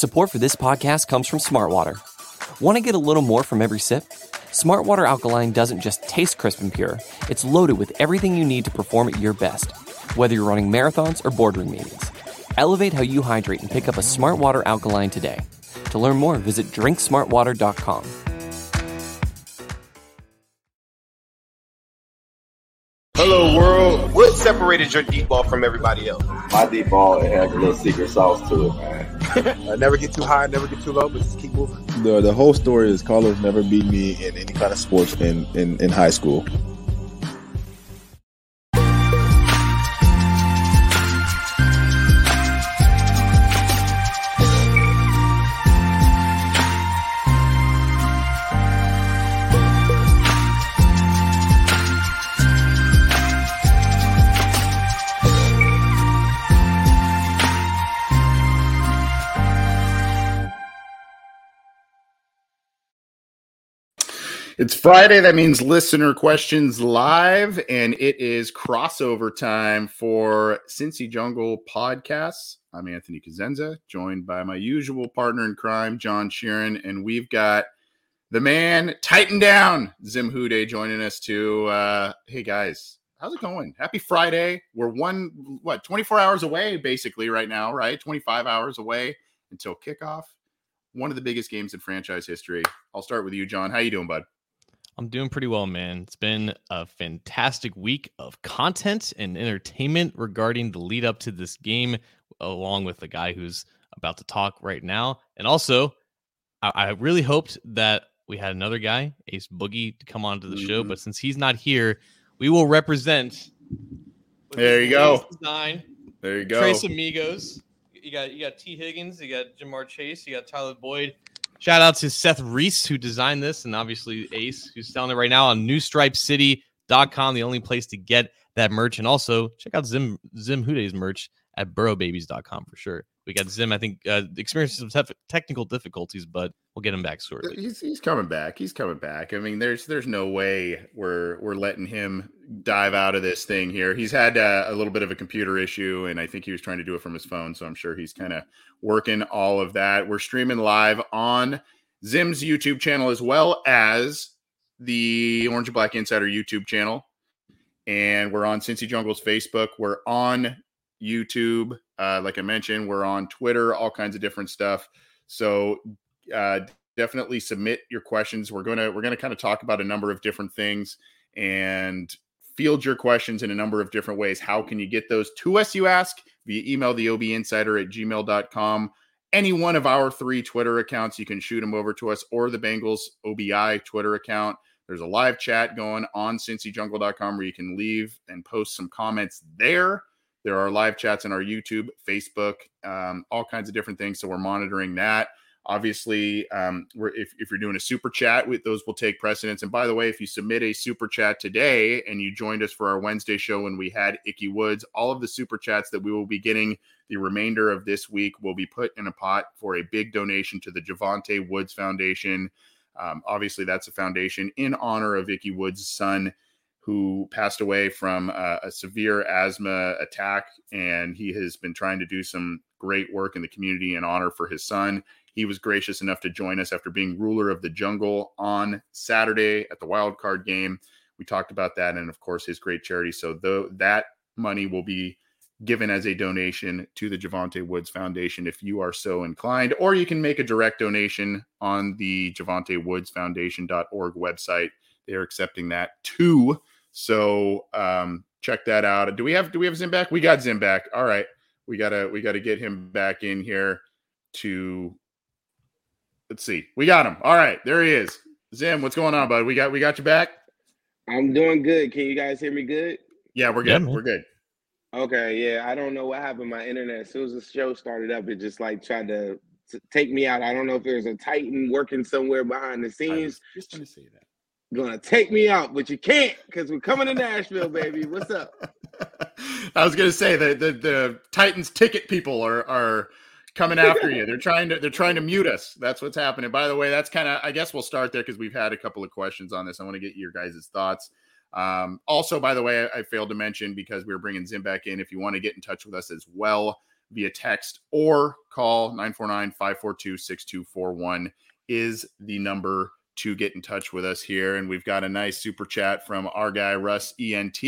Support for this podcast comes from Smartwater. Want to get a little more from every sip? Smartwater Alkaline doesn't just taste crisp and pure, it's loaded with everything you need to perform at your best, whether you're running marathons or boardroom meetings. Elevate how you hydrate and pick up a Smartwater Alkaline today. To learn more, visit drinksmartwater.com. Hello, world. What separated your deep ball from everybody else? My deep ball it has a little secret sauce to it, man. Uh, never get too high, never get too low, but just keep moving. The the whole story is Carlos never beat me in any kind of sports in, in, in high school. It's Friday. That means listener questions live, and it is crossover time for Cincy Jungle podcasts. I'm Anthony Cosenza, joined by my usual partner in crime, John Sheeran, and we've got the man Tighten Down, Zim WhoDey, joining us too. Uh, hey guys, how's it going? Happy Friday. We're one what 24 hours away, basically, right now, right? 25 hours away until kickoff. One of the biggest games in franchise history. I'll start with you, John. How you doing, bud? I'm doing pretty well, man. It's been a fantastic week of content and entertainment regarding the lead up to this game, along with the guy who's about to talk right now. And also, I, I really hoped that we had another guy, Ace Boogie, to come onto the mm-hmm. show. But since he's not here, we will represent. There you go. Nine. There you go. Trace Amigos. You got you got Tee Higgins. You got Ja'Marr Chase. You got Tyler Boyd. Shout out to Seth Reese, who designed this, and obviously Ace, who's selling it right now on newstripecity.com, the only place to get that merch. And also check out Zim Zim WhoDey's merch at burrowbabies.com for sure. We got Zim, I think, uh, experiencing some te- technical difficulties, but we'll get him back shortly. He's, he's coming back. He's coming back. I mean, there's there's no way we're we're letting him dive out of this thing here. He's had uh, a little bit of a computer issue, and I think he was trying to do it from his phone. So I'm sure he's kind of working all of that. We're streaming live on Zim's YouTube channel as well as the Orange and Black Insider YouTube channel. And we're on Cincy Jungle's Facebook. We're on YouTube. Uh, like I mentioned, we're on Twitter, all kinds of different stuff. So uh, definitely submit your questions. We're gonna we're gonna kind of talk about a number of different things and field your questions in a number of different ways. How can you get those to us? You ask via email the OB Insider at gmail.com. Any one of our three Twitter accounts, you can shoot them over to us or the Bengals OBI Twitter account. There's a live chat going on cincyjungle.com where you can leave and post some comments there. There are live chats in our YouTube, Facebook, um, all kinds of different things. So we're monitoring that. Obviously, um, if, if you're doing a super chat, those will take precedence. And by the way, if you submit a super chat today and you joined us for our Wednesday show when we had Ickey Woods, all of the super chats that we will be getting the remainder of this week will be put in a pot for a big donation to the Jovante Woods Foundation. Um, obviously, that's a foundation in honor of Ickey Woods' son who passed away from uh, a severe asthma attack. And he has been trying to do some great work in the community in honor for his son. He was gracious enough to join us after being ruler of the jungle on Saturday at the wild card game. We talked about that, and of course, his great charity. So, though that money will be given as a donation to the Jovante Woods Foundation if you are so inclined, or you can make a direct donation on the Jovante Woods Foundation.org website. They are accepting that too. So um, check that out. Do we have do we have Zim back? We got Zim back. All right. We gotta we gotta get him back in here to let's see. We got him. All right, there he is. Zim, what's going on, bud? We got we got you back. I'm doing good. Can you guys hear me good? Yeah, we're good. Yeah, we're good. Okay, yeah. I don't know what happened. My internet, as soon as the show started up, it just like tried to, to take me out. I don't know if there's a Titan working somewhere behind the scenes. just going to say that. Gonna take me out, but you can't because we're coming to Nashville, baby. What's up? I was gonna say that the, the Titans ticket people are are coming after you. They're trying to they're trying to mute us. That's what's happening. By the way, that's kind of I guess we'll start there because we've had a couple of questions on this. I want to get your guys' thoughts. Um, also, by the way, I, I, failed to mention because we were bringing Zim back in. If you want to get in touch with us as well, via text or call 949 542 6241 is the number to get in touch with us here. And we've got a nice super chat from our guy, Russ ENT.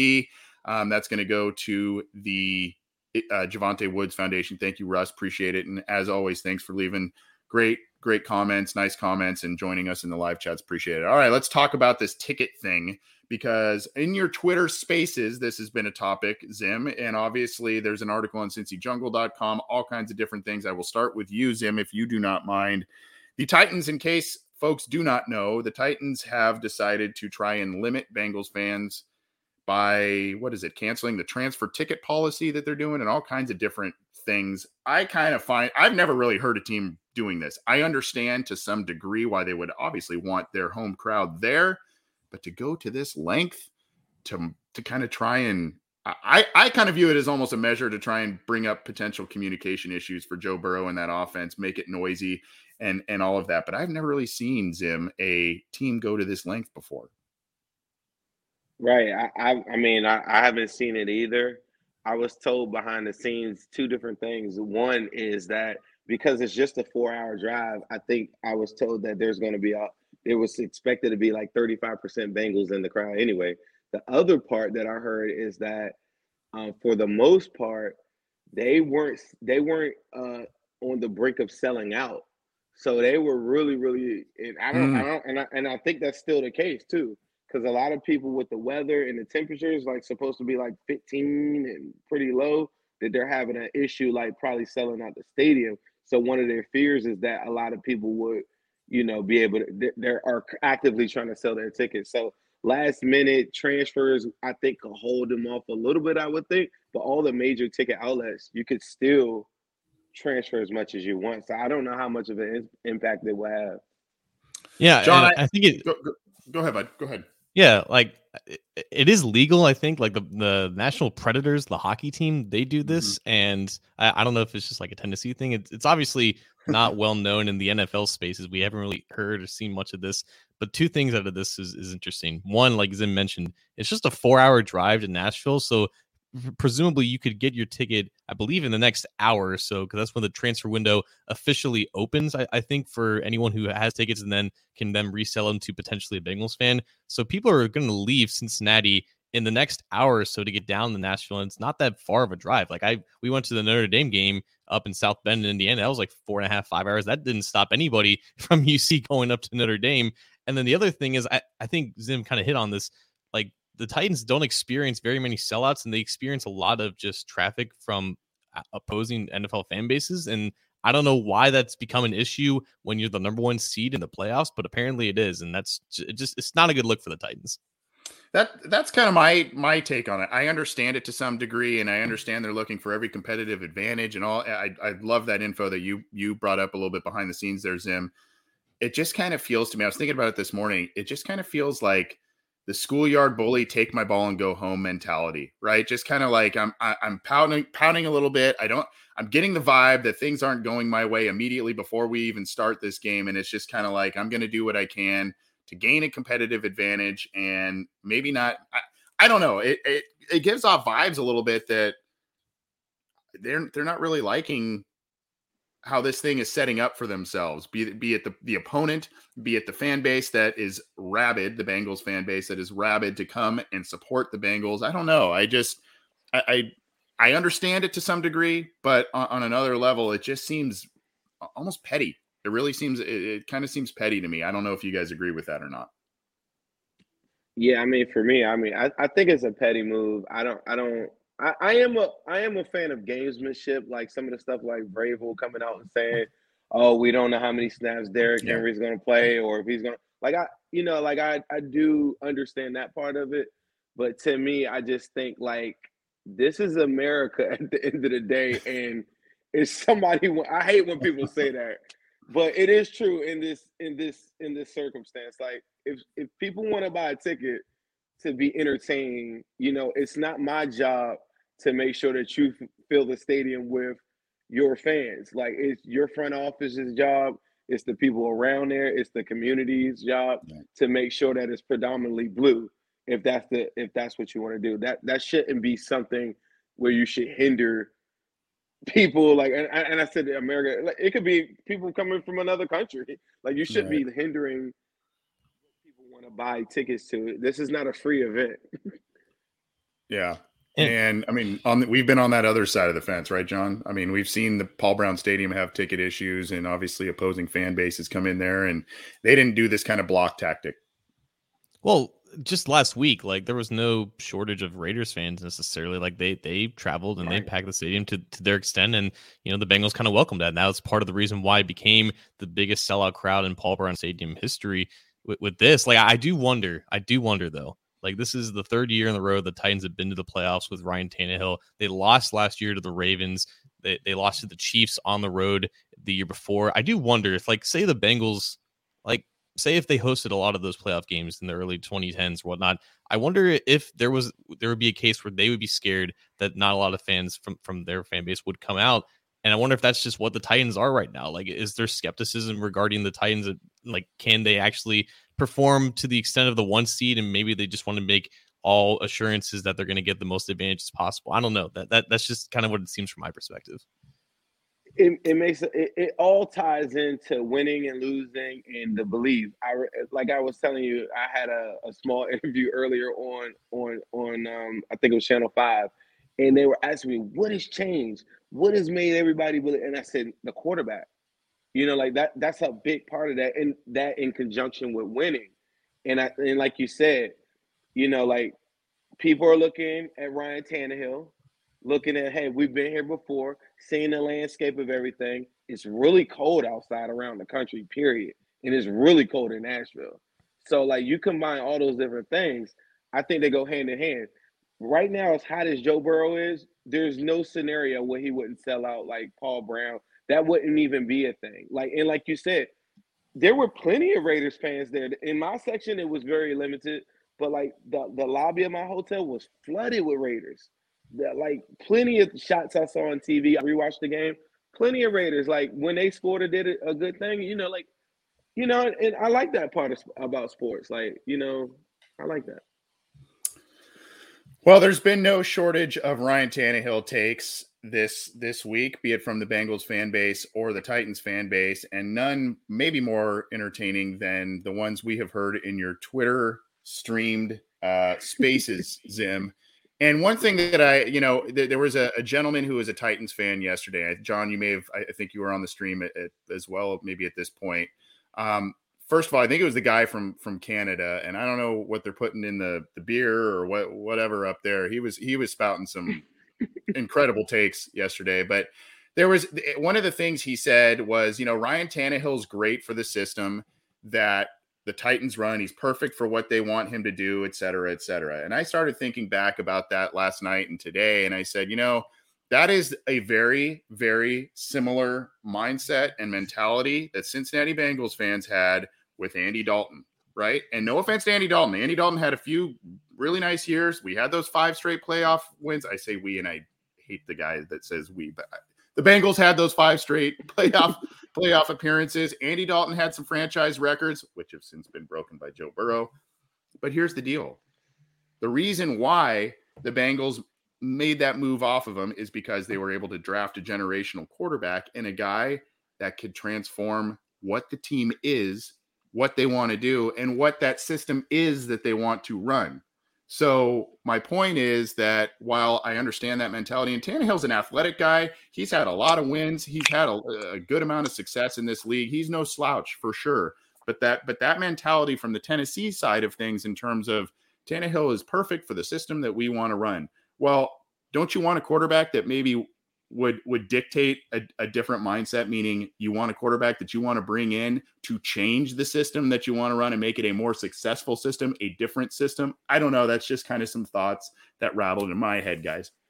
Um, that's going to go to the uh, Jovante Woods Foundation. Thank you, Russ. Appreciate it. And as always, thanks for leaving great, great comments, nice comments, and joining us in the live chats. Appreciate it. All right, let's talk about this ticket thing because in your Twitter spaces, this has been a topic, Zim. And obviously, there's an article on cincyjungle.com, all kinds of different things. I will start with you, Zim, if you do not mind. The Titans, in case folks do not know, the Titans have decided to try and limit Bengals fans by what is it, canceling the transfer ticket policy that they're doing and all kinds of different things. I kind of find I've never really heard a team doing this. I understand to some degree why they would obviously want their home crowd there, but to go to this length to to kind of try and I, I kind of view it as almost a measure to try and bring up potential communication issues for Joe Burrow and that offense, make it noisy and and all of that. But I've never really seen Zim a team go to this length before. Right. I I, I mean I, I haven't seen it either. I was told behind the scenes two different things. One is that because it's just a four hour drive, I think I was told that there's going to be a it was expected to be like 35% Bengals in the crowd anyway. The other part that I heard is that um, for the most part, they weren't they weren't uh, on the brink of selling out. So they were really, really, and I don't, mm. I don't, and I, and I think that's still the case too, because a lot of people with the weather and the temperatures like supposed to be like 15 and pretty low, that they're having an issue like probably selling out the stadium. So one of their fears is that a lot of people would, you know, be able to, they are actively trying to sell their tickets. So last minute transfers, I think could hold them off a little bit, I would think. But all the major ticket outlets, you could still transfer as much as you want. So I don't know how much of an impact it will have. Yeah, John, I, I, think it. Go, go, go, ahead, bud. Go ahead. Yeah, like it, it is legal. I think like the the Nashville Predators, the hockey team, they do this, mm-hmm. and I, I, don't know if it's just like a Tennessee thing. It's, it's obviously not well known in the NFL spaces. We haven't really heard or seen much of this. But two things out of this is, is interesting. One, like Zim mentioned, it's just a four hour drive to Nashville. So presumably you could get your ticket, I believe, in the next hour or so, because that's when the transfer window officially opens. I, I, think for anyone who has tickets and then can then resell them to potentially a Bengals fan. So people are going to leave Cincinnati in the next hour or so to get down to Nashville. And it's not that far of a drive. Like I, we went to the Notre Dame game up in South Bend, Indiana. That was like four and a half, five hours. That didn't stop anybody from UC going up to Notre Dame. And then the other thing is, I, I think Zim kind of hit on this. Like the Titans don't experience very many sellouts and they experience a lot of just traffic from uh, opposing NFL fan bases. And I don't know why that's become an issue when you're the number one seed in the playoffs, but apparently it is. And that's just, it's not a good look for the Titans. That that's kind of my my take on it. I understand it to some degree, and I understand they're looking for every competitive advantage and all. I I love that info that you you brought up a little bit behind the scenes there, Zim. It just kind of feels to me. I was thinking about it this morning. It just kind of feels like the schoolyard bully take my ball and go home mentality right? Just kind of like i'm I, am i am pounding pounding a little bit. I don't i'm getting the vibe that things aren't going my way immediately before we even start this game and it's just kind of like i'm going to do what i can to gain a competitive advantage and maybe not i, I don't know. It, it it gives off vibes a little bit that they're they're not really liking how this thing is setting up for themselves, be it, be it the, the opponent, be it the fan base that is rabid, the Bengals fan base that is rabid to come and support the Bengals. I don't know. I just, I, I, I understand it to some degree, but on, on, another level, it just seems almost petty. It really seems, it, it kind of seems petty to me. I don't know if you guys agree with that or not. Yeah, I mean, for me, I mean, I, I think it's a petty move. I don't, I don't, I, I am a I am a fan of gamesmanship, like some of the stuff like Vrabel coming out and saying, "Oh, we don't know how many snaps Derrick yeah. Henry's going to play, or if he's going to like I, you know, like I I do understand that part of it, but to me, I just think like this is America at the end of the day, and it's somebody. I hate when people say that, but it is true in this in this in this circumstance. Like if if people want to buy a ticket to be entertained, you know, it's not my job to make sure that you fill the stadium with your fans. Like it's your front office's job. It's the people around there. It's the community's job to make sure that it's predominantly blue. If that's the if that's what you want to do, that that shouldn't be something where you should hinder people like and, and I said America like, it could be people coming from another country like you should right. be hindering want to buy tickets to it this is not a free event yeah and, I mean, on the, we've been on that other side of the fence, right, John? I mean, we've seen the Paul Brown Stadium have ticket issues, and obviously opposing fan bases come in there, and they didn't do this kind of block tactic. Well, just last week, like there was no shortage of Raiders fans necessarily. Like they they traveled and right. they packed the stadium to, to their extent, and you know the Bengals kind of welcomed that. And that was part of the reason why it became the biggest sellout crowd in Paul Brown Stadium history. With, with this, like I do wonder, I do wonder though like this is the third year in the row the Titans have been to the playoffs with Ryan Tannehill. They lost last year to the Ravens. They, they lost to the Chiefs on the road the year before. I do wonder if, like, say the Bengals, like, say if they hosted a lot of those playoff games in the early 2010s or whatnot. I wonder if there was there would be a case where they would be scared that not a lot of fans from from their fan base would come out. And I wonder if that's just what the Titans are right now. Like, is there skepticism regarding the Titans? Like, can they actually perform to the extent of the one seed, and maybe they just want to make all assurances that they're going to get the most advantages possible. I don't know. That that that's just kind of what it seems from my perspective. It, it makes it, it all ties into winning and losing and the belief. I like I was telling you, I had a, a small interview earlier on on on um, I think it was Channel Five, and they were asking me what has changed, what has made everybody believe, and I said the quarterback. You know, like that that's a big part of that and that in conjunction with winning. And I and like you said, you know, like people are looking at Ryan Tannehill, looking at, hey, we've been here before, seeing the landscape of everything. It's really cold outside around the country, period. And it's really cold in Nashville. So like you combine all those different things, I think they go hand in hand. Right now, as hot as Joe Burrow is, there's no scenario where he wouldn't sell out like Paul Brown that wouldn't even be a thing. Like and like you said, there were plenty of Raiders fans there. In my section, it was very limited, but like the, the lobby of my hotel was flooded with Raiders. That like plenty of shots I saw on TV. I rewatched the game. Plenty of Raiders. Like when they scored or did a good thing, you know, like you know, and I like that part of, about sports. Like you know, I like that. Well, there's been no shortage of Ryan Tannehill takes this this week, be it from the Bengals fan base or the Titans fan base, and none maybe more entertaining than the ones we have heard in your Twitter streamed uh, spaces, Zim. And one thing that I, you know, th- there was a, a, gentleman who was a Titans fan yesterday. John, you may have, I think you were on the stream at, at, as well, maybe at this point. Um, first of all, I think it was the guy from from Canada, and I don't know what they're putting in the the beer or what whatever up there. He was he was spouting some incredible takes yesterday, but there was eh, one of the things he said was, you know, Ryan Tannehill's great for the system that the Titans run. He's perfect for what they want him to do, et cetera, et cetera. And I started thinking back about that last night and today, and I said, you know, that is a very, very similar mindset and mentality that Cincinnati Bengals fans had with Andy Dalton, right? And no offense to Andy Dalton. Andy Dalton had a few really nice years. We had those five straight playoff wins. I say we, and I hate the guy that says we, but the Bengals had those five straight playoff playoff appearances. Andy Dalton had some franchise records, which have since been broken by Joe Burrow. But here's the deal: the reason why the Bengals made that move off of him is because they were able to draft a generational quarterback and a guy that could transform what the team is, what they want to do, and what that system is that they want to run. So my point is that while I understand that mentality, and Tannehill's an athletic guy, he's had a lot of wins. He's had a, a, good amount of success in this league. He's no slouch for sure. But that but that mentality from the Tennessee side of things, in terms of Tannehill is perfect for the system that we want to run. Well, don't you want a quarterback that maybe would would dictate a, a, different mindset meaning you want a quarterback that you want to bring in to change the system that you want to run and make it a more successful system a different system. I don't know. That's just kind of some thoughts that rattled in my head guys.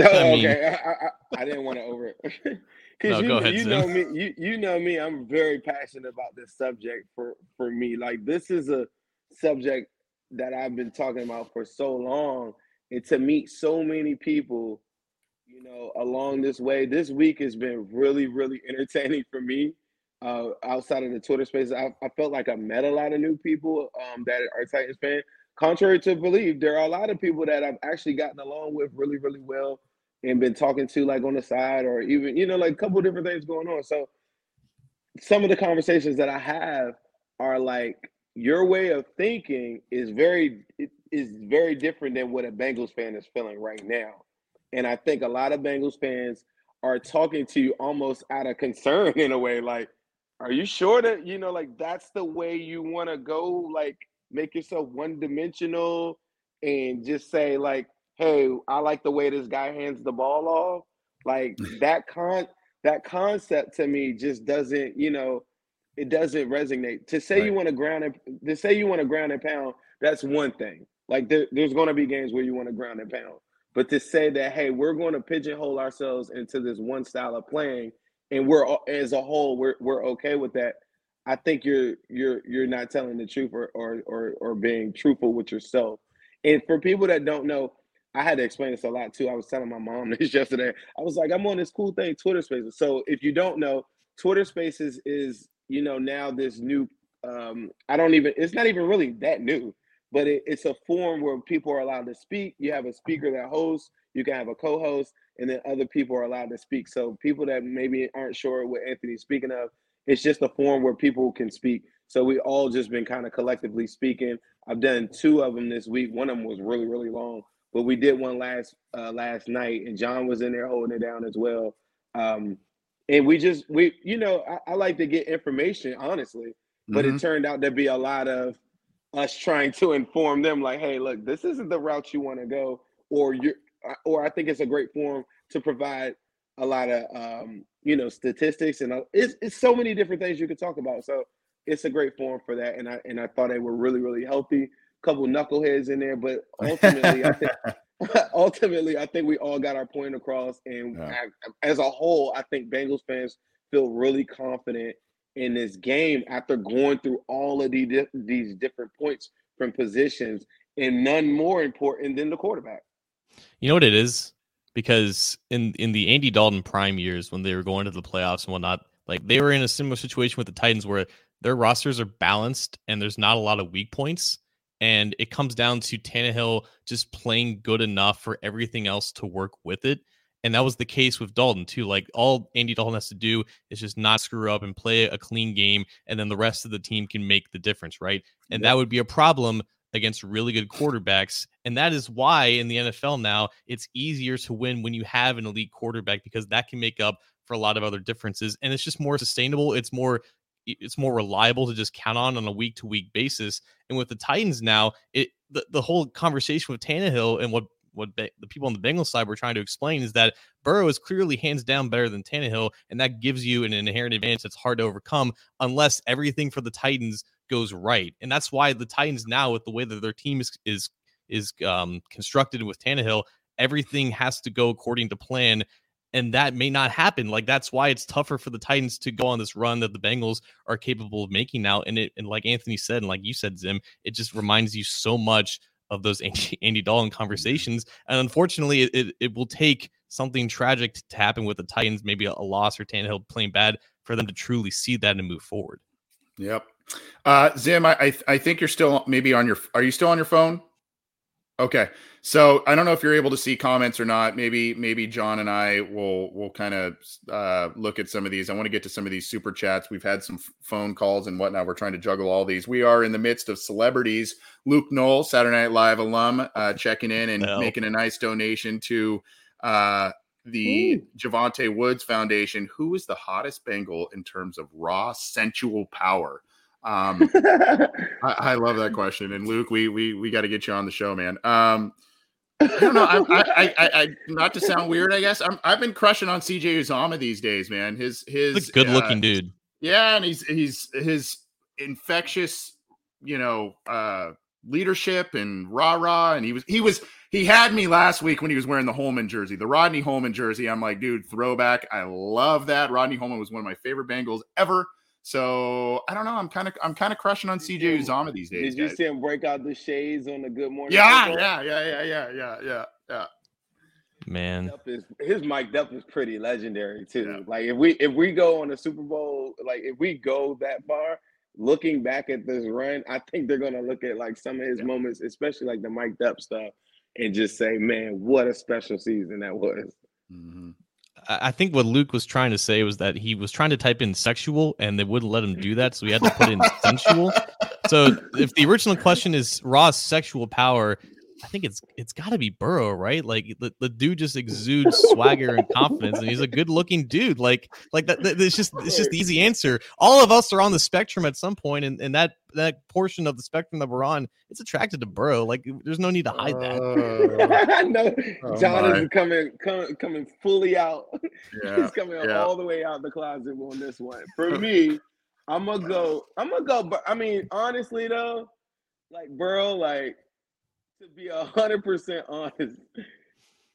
Oh, okay. I, I, I, didn't want to over because no, you, ahead, you know me you, you know me i'm very passionate about this subject for for me. Like this is a subject that i've been talking about for so long and to meet so many people, you know, along this way. This week has been really, really entertaining for me. Uh, outside of the Twitter space, I, I, felt like I met a lot of new people um, that are Titans fans. contrary to believe, there are a lot of people that I've actually gotten along with really, really well and been talking to like on the side or even, you know, like a couple different things going on. So some of the conversations that I have are like your way of thinking is very is very different than what a Bengals fan is feeling right now. And I think a lot of Bengals fans are talking to you almost out of concern in a way like are you sure that you know like that's the way you want to go like make yourself one dimensional and just say like hey i like the way this guy hands the ball off like that con that concept to me just doesn't you know it doesn't resonate to say right. you want to ground and to say you want to ground and pound that's one thing like there, there's going to be games where you want to ground and pound but to say that hey we're going to pigeonhole ourselves into this one style of playing and we're as a whole we're we're okay with that. I think you're you're you're not telling the truth or or or, or being truthful with yourself. And for people that don't know, I had to explain this a lot too. I was telling my mom this yesterday. I was like, I'm on this cool thing, Twitter Spaces. So if you don't know, Twitter Spaces is you know now this new. Um, I don't even. It's not even really that new, but it, it's a forum where people are allowed to speak. You have a speaker that hosts. You can have a co-host, and then other people are allowed to speak. So people that maybe aren't sure what Anthony's speaking of, it's just a forum where people can speak. So we all just been kind of collectively speaking. I've done two of them this week. One of them was really really long, but we did one last uh, last night, and John was in there holding it down as well. Um, and we just we you know I, I like to get information honestly, but mm-hmm. it turned out to be a lot of us trying to inform them like, hey, look, this isn't the route you want to go, or you're or I think it's a great forum to provide a lot of um, you know statistics and uh, it's, it's so many different things you could talk about. So it's a great forum for that, and I and I thought they were really really healthy. Couple knuckleheads in there, but ultimately I think ultimately I think we all got our point across, and yeah. I, as a whole, I think Bengals fans feel really confident in this game after going through all of these these different points from positions, and none more important than the quarterback. You know what it is? Because in in the Andy Dalton prime years when they were going to the playoffs and whatnot, like they were in a similar situation with the Titans where their rosters are balanced and there's not a lot of weak points. And it comes down to Tannehill just playing good enough for everything else to work with it. And that was the case with Dalton too. Like all Andy Dalton has to do is just not screw up and play a clean game, and then the rest of the team can make the difference, right? And that would be a problem against really good quarterbacks. And that is why in the NFL now it's easier to win when you have an elite quarterback because that can make up for a lot of other differences. And it's just more sustainable. It's more it's more reliable to just count on on a week to week basis. And with the Titans now, it the, the whole conversation with Tannehill and what what the people on the Bengals side were trying to explain is that Burrow is clearly hands down better than Tannehill, and that gives you an inherent advantage that's hard to overcome unless everything for the Titans goes right. And that's why the Titans now, with the way that their team is is is um, constructed with Tannehill, everything has to go according to plan. And that may not happen. Like that's why it's tougher for the Titans to go on this run that the Bengals are capable of making now. And it and like Anthony said, and like you said, Zim, it just reminds you so much of those Andy, Andy Dalton conversations. And unfortunately, it, it will take something tragic to happen with the Titans, maybe a, a loss or Tannehill playing bad for them to truly see that and move forward. Yep. Uh, Zim, I, I, I think you're still maybe on your. Are you still on your phone? Okay. So I don't know if you're able to see comments or not. Maybe maybe John and I will will kind of uh, look at some of these. I want to get to some of these super chats. We've had some phone calls and whatnot. We're trying to juggle all these. We are in the midst of celebrities. Luke Null, Saturday Night Live alum, uh, checking in and Hell. making a nice donation to uh, the Ooh. Jovante Woods Foundation. Who is the hottest Bengal in terms of raw sensual power? Um, I, I, love that question. And Luke, we we we got to get you on the show, man. Um, I don't know. I, I, I, I, not to sound weird, I guess. I'm, I've been crushing on CJ Uzomah these days, man. His his good looking uh, dude. Yeah, and he's he's his infectious, you know, uh, leadership and rah rah. And he was he was he had me last week when he was wearing the Holman jersey, the Rodney Holman jersey. I'm like, dude, throwback. I love that. Rodney Holman was one of my favorite Bengals ever. So I don't know. I'm kind of I'm kind of crushing on CJ Uzomah these days. Did you guys. see him break out the shades on the Good Morning? Yeah, yeah, yeah, yeah, yeah, yeah, yeah, yeah. Man, is, his mic'd up is pretty legendary too. Yeah. Like if we if we go on a Super Bowl, like if we go that far, looking back at this run, I think they're gonna look at like some of his Yeah. moments, especially like the mic'd up stuff, and just say, "Man, what a special season that was." Mhm. I think what Luke was trying to say was that he was trying to type in sexual and they wouldn't let him do that, so he had to put in sensual. So if the original question is Raw's sexual power, I think it's it's got to be Burrow, right? Like the, the dude just exudes swagger and confidence, and he's a good looking dude. Like like that, that- it's just it's just the easy answer. All of us are on the spectrum at some point, and, and that that portion of the spectrum that we're on, it's attracted to Burrow. Like there's no need to hide that. Uh, I know Oh, John my. is coming, coming, coming fully out. yeah. He's coming yeah. all the way out the closet on this one. For me, I'm gonna go. I'm gonna go. But I mean, honestly though, like bro, like to be hundred percent honest,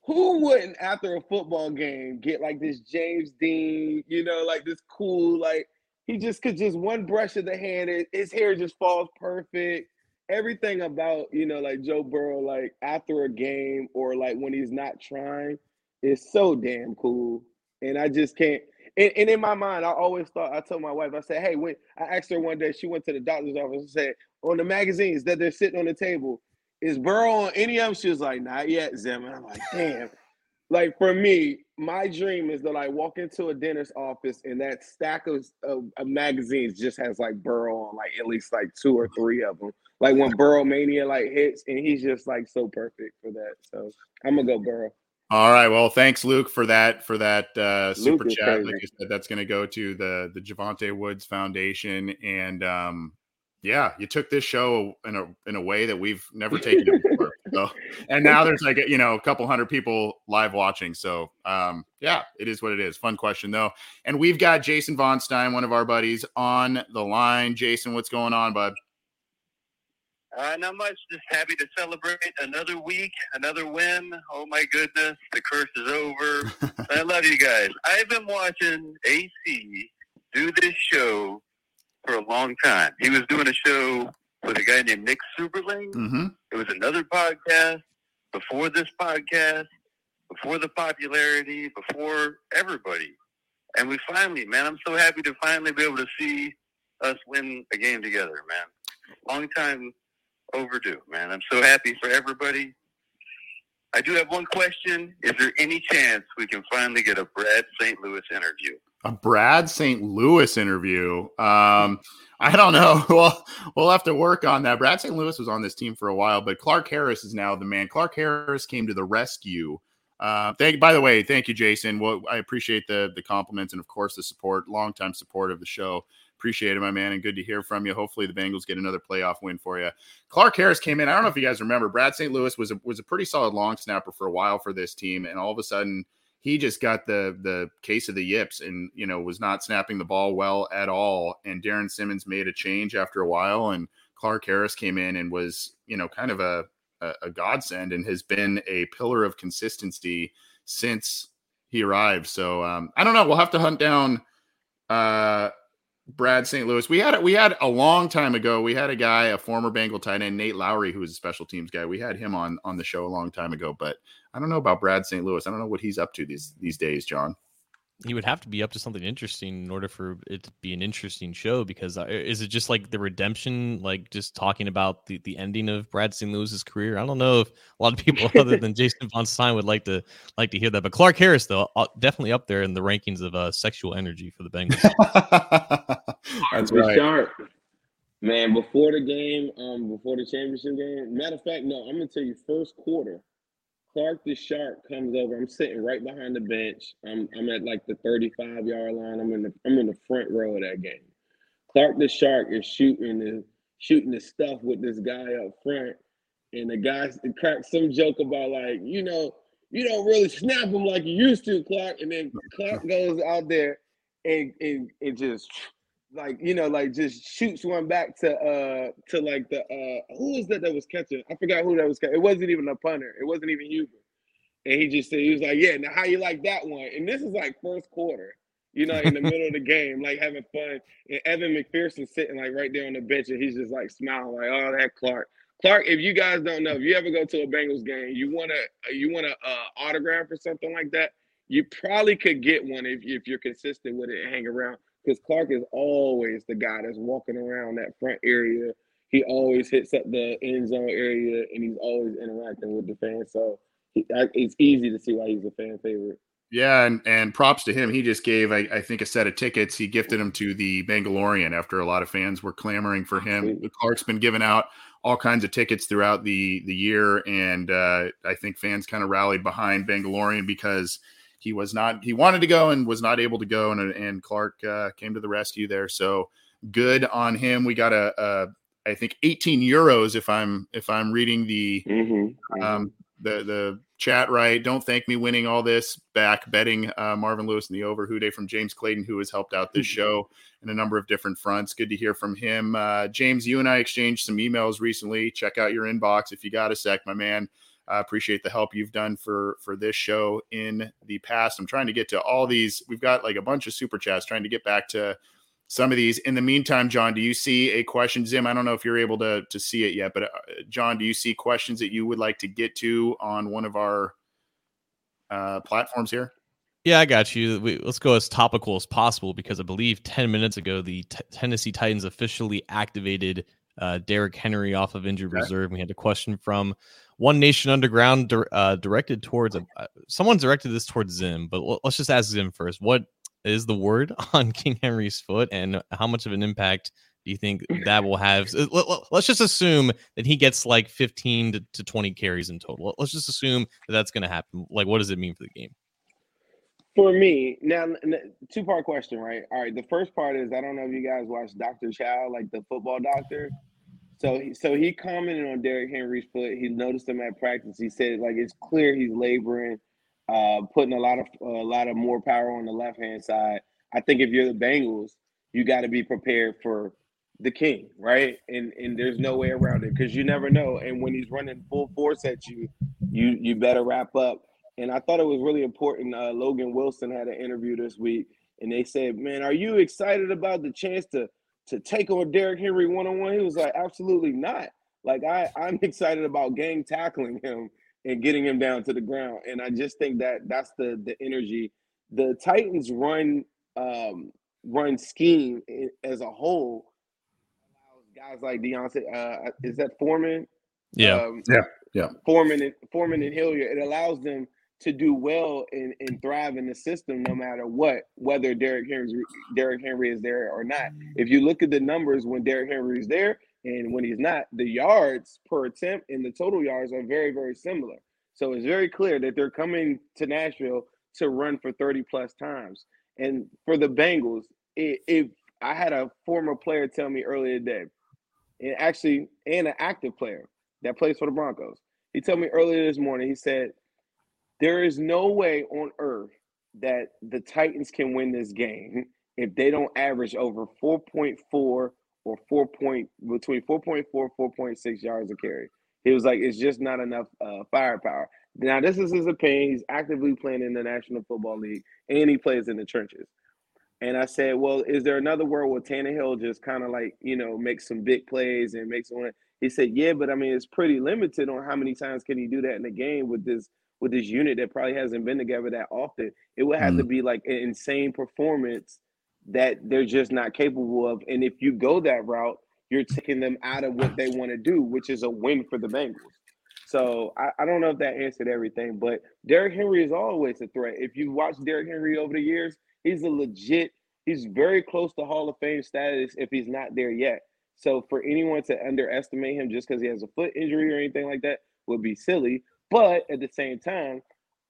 who wouldn't after a football game get like this James Dean? You know, like this cool, like he just could just one brush of the hand, his- his hair just falls perfect. Everything about you know, like Joe Burrow, like after a game or like when he's not trying, is so damn cool. And I just can't. And, and in my mind, I always thought. I told my wife, I said, "Hey, when I asked her one day, she went to the doctor's office and said, on the magazines that they're sitting on the table, is Burrow on any of them?" She was like, "Not yet, Zim." And I'm like, "Damn." like for me, my dream is to like walk into a dentist's office and that stack of, of, of magazines just has like Burrow on like at least like two or three of them. Like when Burrow Mania like hits, and he's just like so perfect for that. So I'm gonna go Burrow. All right. Well, thanks, Luke, for that for that uh, super chat. Like crazy. you said, that's going to go to the the Jovante Woods Foundation, and um, yeah, you took this show in a in a way that we've never taken it before. So, and now there's like you know a couple hundred people live watching. So, um, yeah, it is what it is. Fun question though, and we've got Jason Von Stein, one of our buddies, on the line. Jason, what's going on, bud? Uh, not much. Just happy to celebrate another week, another win. Oh my goodness, the curse is over. I love you guys. I've been watching AC do this show for a long time. He was doing a show with a guy named Nick Superling. Mm-hmm. It was another podcast before this podcast, before the popularity, before everybody. And we finally, man, I'm so happy to finally be able to see us win a game together, man. Long time overdue, man. I'm so happy for everybody. I do have one question. Is there any chance we can finally get a Brad St. Louis interview? A Brad St. Louis interview. Um, I don't know. Well, we'll have to work on that. Brad St. Louis was on this team for a while, but Clark Harris is now the man. Clark Harris came to the rescue. Uh, thank. By the way, thank you, Jason. Well, I appreciate the the compliments and of course the support, longtime support of the show. Appreciate it, my man, and good to hear from you. Hopefully, the Bengals get another playoff win for you. Clark Harris came in. I don't know if you guys remember. Brad St. Louis was a, was a pretty solid long snapper for a while for this team, and all of a sudden he just got the the case of the yips and you know was not snapping the ball well at all and Darrin Simmons made a change after a while and Clark Harris came in and was you know kind of a a, a godsend and has been a pillar of consistency since he arrived so um, I don't know we'll have to hunt down uh Brad St. Louis. We had. We had a long time ago. We had a guy, a former Bengal tight end, Nate Lawrie, who was a special teams guy. We had him on on the show a long time ago. But I don't know about Brad St. Louis. I don't know what he's up to these these days, John. He would have to be up to something interesting in order for it to be an interesting show. Because uh, is it just like the redemption, like just talking about the, the ending of Brad St. Louis's career? I don't know if a lot of people other than Jason Von Stein would like to like to hear that. But Clark Harris, though, uh, definitely up there in the rankings of uh, sexual energy for the Bengals. That's Be right. sharp. Man, before the game, um, before the championship game. Matter of fact, no, I'm gonna tell you first quarter. Clark the Shark comes over. I'm sitting right behind the bench. I'm I'm at like the 35 yard line. I'm in the I'm in the front row of that game. Clark the Shark is shooting the shooting the stuff with this guy up front, and the guy cracks some joke about like you know you don't really snap him like you used to, Clark. And then Clark goes out there and and, and just like you know like just shoots one back to uh to like the uh who was that that was catching? I forgot who that was catching. it wasn't even a punter. It wasn't even huber. And he just said he was like yeah now how you like that one? And this is like first quarter you know in the middle of the game like having fun. And evan mcpherson sitting like right there on the bench and he's just like smiling like oh that clark. Clark if you guys don't know if you ever go to a bengals game you want to you want to uh, autograph or something like that you probably could get one if, if you're consistent with it and hang around because Clark is always the guy that's walking around that front area. He always hits up the end zone area, and he's always interacting with the fans. So he, it's easy to see why he's a fan favorite. Yeah, and, and props to him. He just gave, I, I think, a set of tickets. He gifted them to the Bangalorian after a lot of fans were clamoring for him. Absolutely. Clark's been giving out all kinds of tickets throughout the the year, and uh, I think fans kind of rallied behind Bangalorian because he was not he wanted to go and was not able to go, and and Clark uh, came to the rescue there. So good on him. We got a, a I think 18 euros if I'm if I'm reading the mm-hmm. um, the the chat right. Don't thank me winning all this back betting uh, Marvin Lewis in the over who Day from James Clayton, who has helped out this mm-hmm. show in a number of different fronts. Good to hear from him. Uh, James, you and I exchanged some emails recently. Check out your inbox if you got a sec, my man. I appreciate the help you've done for for this show in the past. I'm trying to get to all these. We've got like a bunch of super chats trying to get back to some of these. In the meantime, John, do you see a question? Zim, I don't know if you're able to to see it yet, but uh, John, do you see questions that you would like to get to on one of our uh, platforms here? Yeah, I got you. We, let's go as topical as possible because I believe 10 minutes ago, the t- Tennessee Titans officially activated uh, Derrick Henry off of injured okay. reserve. We had a question from One Nation Underground uh, directed towards a, uh, someone directed this towards Zim, but let's just ask Zim first. What is the word on King Henry's foot, and how much of an impact do you think that will have? Let's just assume that he gets like 15 to, to 20 carries in total. Let's just assume that that's going to happen. Like, what does it mean for the game? For me, now two part question, right? All right, the first part is I don't know if you guys watch Doctor Chao, like the football doctor. So, he, so he commented on Derrick Henry's foot. He noticed him at practice. He said like it's clear he's laboring, uh, putting a lot of a lot of more power on the left hand side. I think if you're the Bengals, you got to be prepared for the king, right? And and there's no way around it because you never know. And when he's running full force at you, you you better wrap up. And I thought it was really important. Uh, Logan Wilson had an interview this week, and they said, "Man, are you excited about the chance to to take on Derrick Henry one on one?" He was like, "Absolutely not. Like I I'm excited about gang tackling him and getting him down to the ground. And I just think that that's the the energy. The Titans run um, run scheme as a whole allows guys like D'Onta. Uh, is that Foreman? Yeah, um, yeah, yeah. Foreman and Foreman and Hilliard. It allows them to do well and, and thrive in the system no matter what, whether Derrick Henry Derrick Henry is there or not. If you look at the numbers when Derrick Henry is there, and when he's not, the yards per attempt and the total yards are very, very similar. So it's very clear that they're coming to Nashville to run for 30 plus times. And for the Bengals, if I had a former player tell me earlier today, and actually, and an active player that plays for the Broncos, he told me earlier this morning, he said, There is no way on earth that the Titans can win this game if they don't average over 4.4 or four point between 4.4 4.6 yards a carry. He was like, it's just not enough uh, firepower. Now, this is his opinion. He's actively playing in the National Football League and he plays in the trenches. And I said, well, is there another world where Tannehill just kind of like, you know, makes some big plays and makes one? He said, yeah, but I mean, it's pretty limited on how many times can he do that in a game with this with this unit that probably hasn't been together that often. It would have mm. to be like an insane performance that they're just not capable of. And if you go that route, you're taking them out of what they want to do, which is a win for the Bengals. So I, I, don't know if that answered everything, but Derrick Henry is always a threat. If you watch Derrick Henry over the years, he's a legit, he's very close to Hall of Fame status if he's not there yet. So for anyone to underestimate him just because he has a foot injury or anything like that would be silly. But at the same time,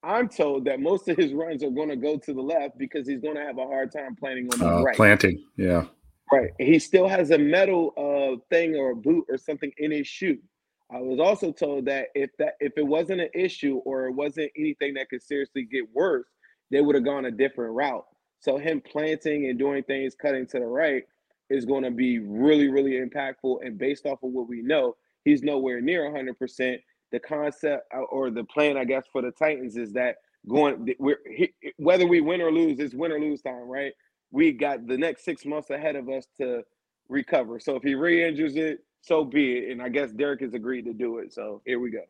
I'm told that most of his runs are going to go to the left because he's going to have a hard time planting on the uh, right. Planting, yeah. Right. He still has a metal uh, thing or a boot or something in his shoe. I was also told that if that if it wasn't an issue or it wasn't anything that could seriously get worse, they would have gone a different route. So him planting and doing things cutting to the right is going to be really really impactful. And based off of what we know, he's nowhere near 100 percent the concept uh, or the plan, I guess, for the Titans is that going we're whether we win or lose, it's win or lose time, right? We got the next six months ahead of us to recover. So if he re-injures it, so be it. And I guess Derrick has agreed to do it. So here we go.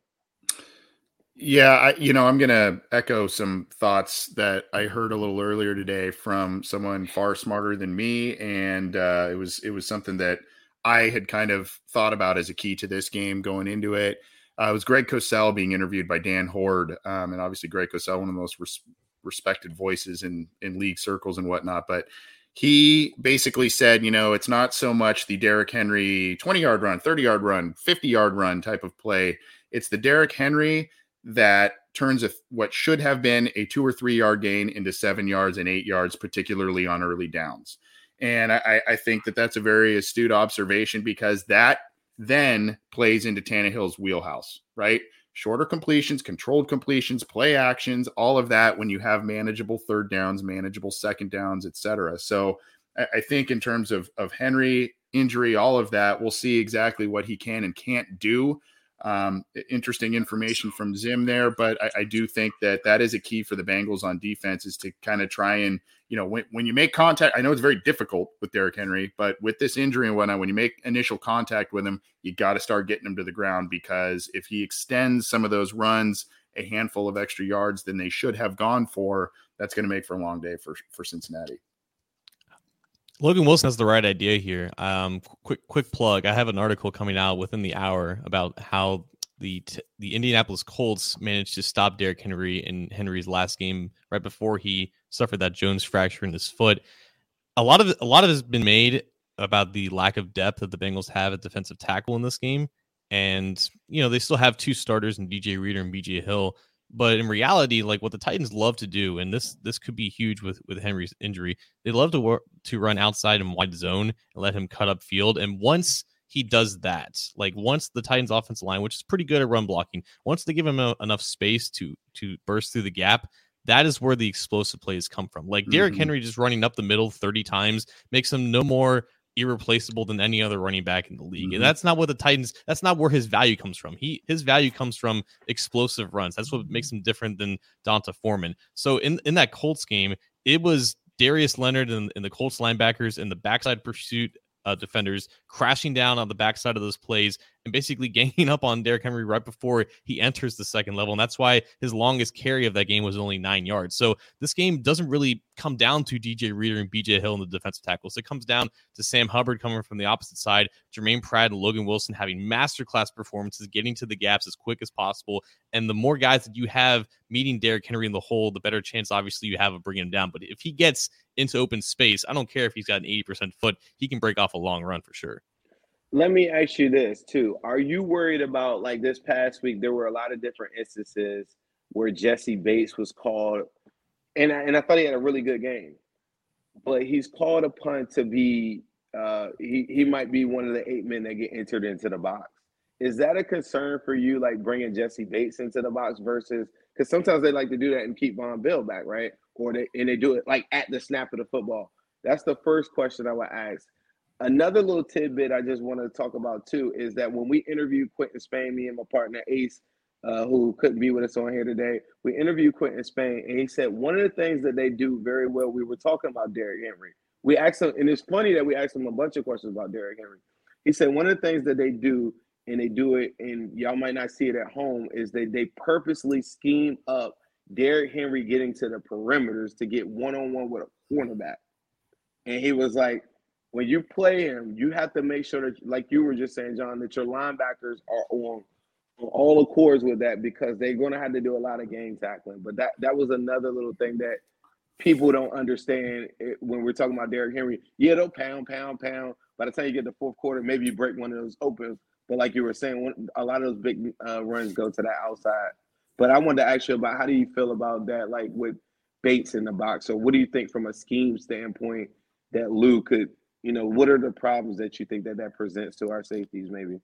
Yeah, I, you know, I'm going to echo some thoughts that I heard a little earlier today from someone far smarter than me, and uh, it was it was something that I had kind of thought about as a key to this game going into it. Uh, it was Greg Cosell being interviewed by Dan Hoard, um, and obviously Greg Cosell, one of the most res- respected voices in in league circles and whatnot. But he basically said, you know, it's not so much the Derrick Henry 20 yard run, 30 yard run, 50 yard run type of play. It's the Derrick Henry that turns a, what should have been a two or three yard gain into seven yards and eight yards, particularly on early downs. And I, I think that that's a very astute observation because that then plays into Tannehill's wheelhouse, right? Shorter completions, controlled completions, play actions, all of that when you have manageable third downs, manageable second downs, etc. So I, think in terms of of Henry injury, all of that, we'll see exactly what he can and can't do um, interesting information from Zim there, but I, I, do think that that is a key for the Bengals on defense is to kind of try and you know when, when you make contact. I know it's very difficult with Derrick Henry, but with this injury and whatnot, when you make initial contact with him, you got to start getting him to the ground because if he extends some of those runs a handful of extra yards than they should have gone for, that's going to make for a long day for for Cincinnati. Logan Wilson has the right idea here. Um, quick, quick plug. I have an article coming out within the hour about how the t- the Indianapolis Colts managed to stop Derrick Henry in Henry's last game right before he suffered that Jones fracture in his foot. A lot of a lot of has been made about the lack of depth that the Bengals have at defensive tackle in this game, and you know they still have two starters in DJ Reader and BJ Hill, but in reality, like what the Titans love to do, and this this could be huge with with Henry's injury, they love to work to run outside and wide zone and let him cut up field. And once he does that, like once the Titans offensive line, which is pretty good at run blocking, once they give him a, enough space to to burst through the gap, that is where the explosive plays come from. Like Derrick mm-hmm. Henry just running up the middle 30 times makes him no more irreplaceable than any other running back in the league. Mm-hmm. And that's not what the Titans that's not where his value comes from. He his value comes from explosive runs. That's what makes him different than D'Onta Foreman. So in in that Colts game, it was Darius Leonard and, and the Colts linebackers and the backside pursuit uh, defenders crashing down on the backside of those plays and basically ganging up on Derrick Henry right before he enters the second level. And that's why his longest carry of that game was only nine yards. So this game doesn't really come down to DJ Reader and BJ Hill in the defensive tackles. It comes down to Sam Hubbard coming from the opposite side, Jermaine Pratt and Logan Wilson having masterclass performances, getting to the gaps as quick as possible. And the more guys that you have meeting Derrick Henry in the hole, the better chance, obviously, you have of bringing him down. But if he gets into open space, I don't care if he's got an 80% foot, he can break off a long run for sure. Let me ask you this too. Are you worried about like this past week? There were a lot of different instances where Jessie Bates was called, and I, and I thought he had a really good game, but he's called upon to be. Uh, he he might be one of the eight men that get entered into the box. Is that a concern for you, like bringing Jessie Bates into the box versus because sometimes they like to do that and keep Vonn Bell back, right? Or they and they do it like at the snap of the football. That's the first question I would ask. Another little tidbit I just want to talk about too is that when we interviewed Quinton Spain, me and my partner Ace, uh, who couldn't be with us on here today, we interviewed Quinton Spain, and he said one of the things that they do very well. We were talking about Derrick Henry. We asked him, and it's funny that we asked him a bunch of questions about Derrick Henry. He said one of the things that they do, and they do it, and y'all might not see it at home, is they they purposely scheme up Derrick Henry getting to the perimeters to get one on one with a cornerback. And he was like, when you play him, you have to make sure that, like you were just saying, John, that your linebackers are on, on all accords with that because they're going to have to do a lot of game tackling. But that that was another little thing that people don't understand when we're talking about Derrick Henry. Yeah, they'll pound, pound, pound. By the time you get to fourth quarter, maybe you break one of those opens. But like you were saying, a lot of those big uh, runs go to that outside. But I wanted to ask you about how do you feel about that, like with Bates in the box? So what do you think from a scheme standpoint that Lou could you know, what are the problems that you think that that presents to our safeties, maybe?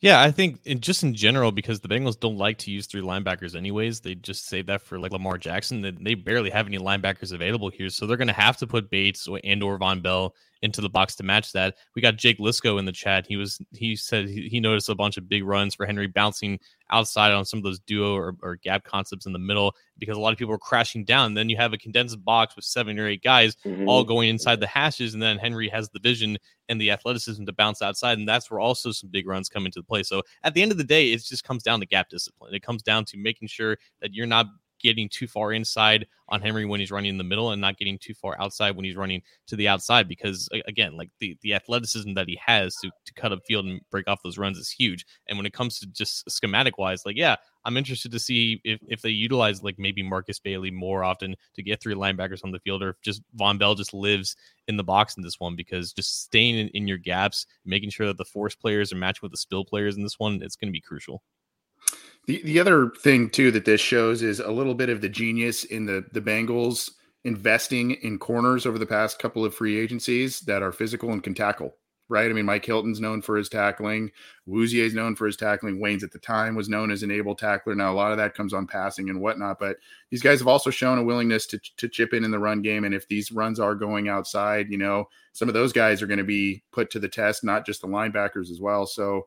Yeah, I think in, just in general, because the Bengals don't like to use three linebackers anyways, they just save that for like Lamar Jackson. That they barely have any linebackers available here, so they're going to have to put Bates and or Vonn Bell into the box to match that. We got Jake Liskow in the chat. He was he said he, he noticed a bunch of big runs for Henry bouncing outside on some of those duo or, or gap concepts in the middle because a lot of people were crashing down. Then you have a condensed box with seven or eight guys Mhm. all going inside the hashes, and then Henry has the vision and the athleticism to bounce outside, and that's where also some big runs come into the play. So at the end of the day, it just comes down to gap discipline. It comes down to making sure that you're not getting too far inside on Henry when he's running in the middle and not getting too far outside when he's running to the outside because again like the the athleticism that he has to, to cut up field and break off those runs is huge and when it comes to just schematic wise like yeah I'm interested to see if, if they utilize like maybe Markus Bailey more often to get three linebackers on the field, or if just Vonn Bell just lives in the box in this one because just staying in, in your gaps, making sure that the force players are matching with the spill players in this one, it's going to be crucial. The the other thing too that this shows is a little bit of the genius in the the Bengals investing in corners over the past couple of free agencies that are physical and can tackle. Right. I mean, Mike Hilton's known for his tackling. Awuzie is known for his tackling. Waynes at the time was known as an able tackler. Now a lot of that comes on passing and whatnot, but these guys have also shown a willingness to to chip in in the run game. And if these runs are going outside, you know, some of those guys are going to be put to the test, not just the linebackers as well. So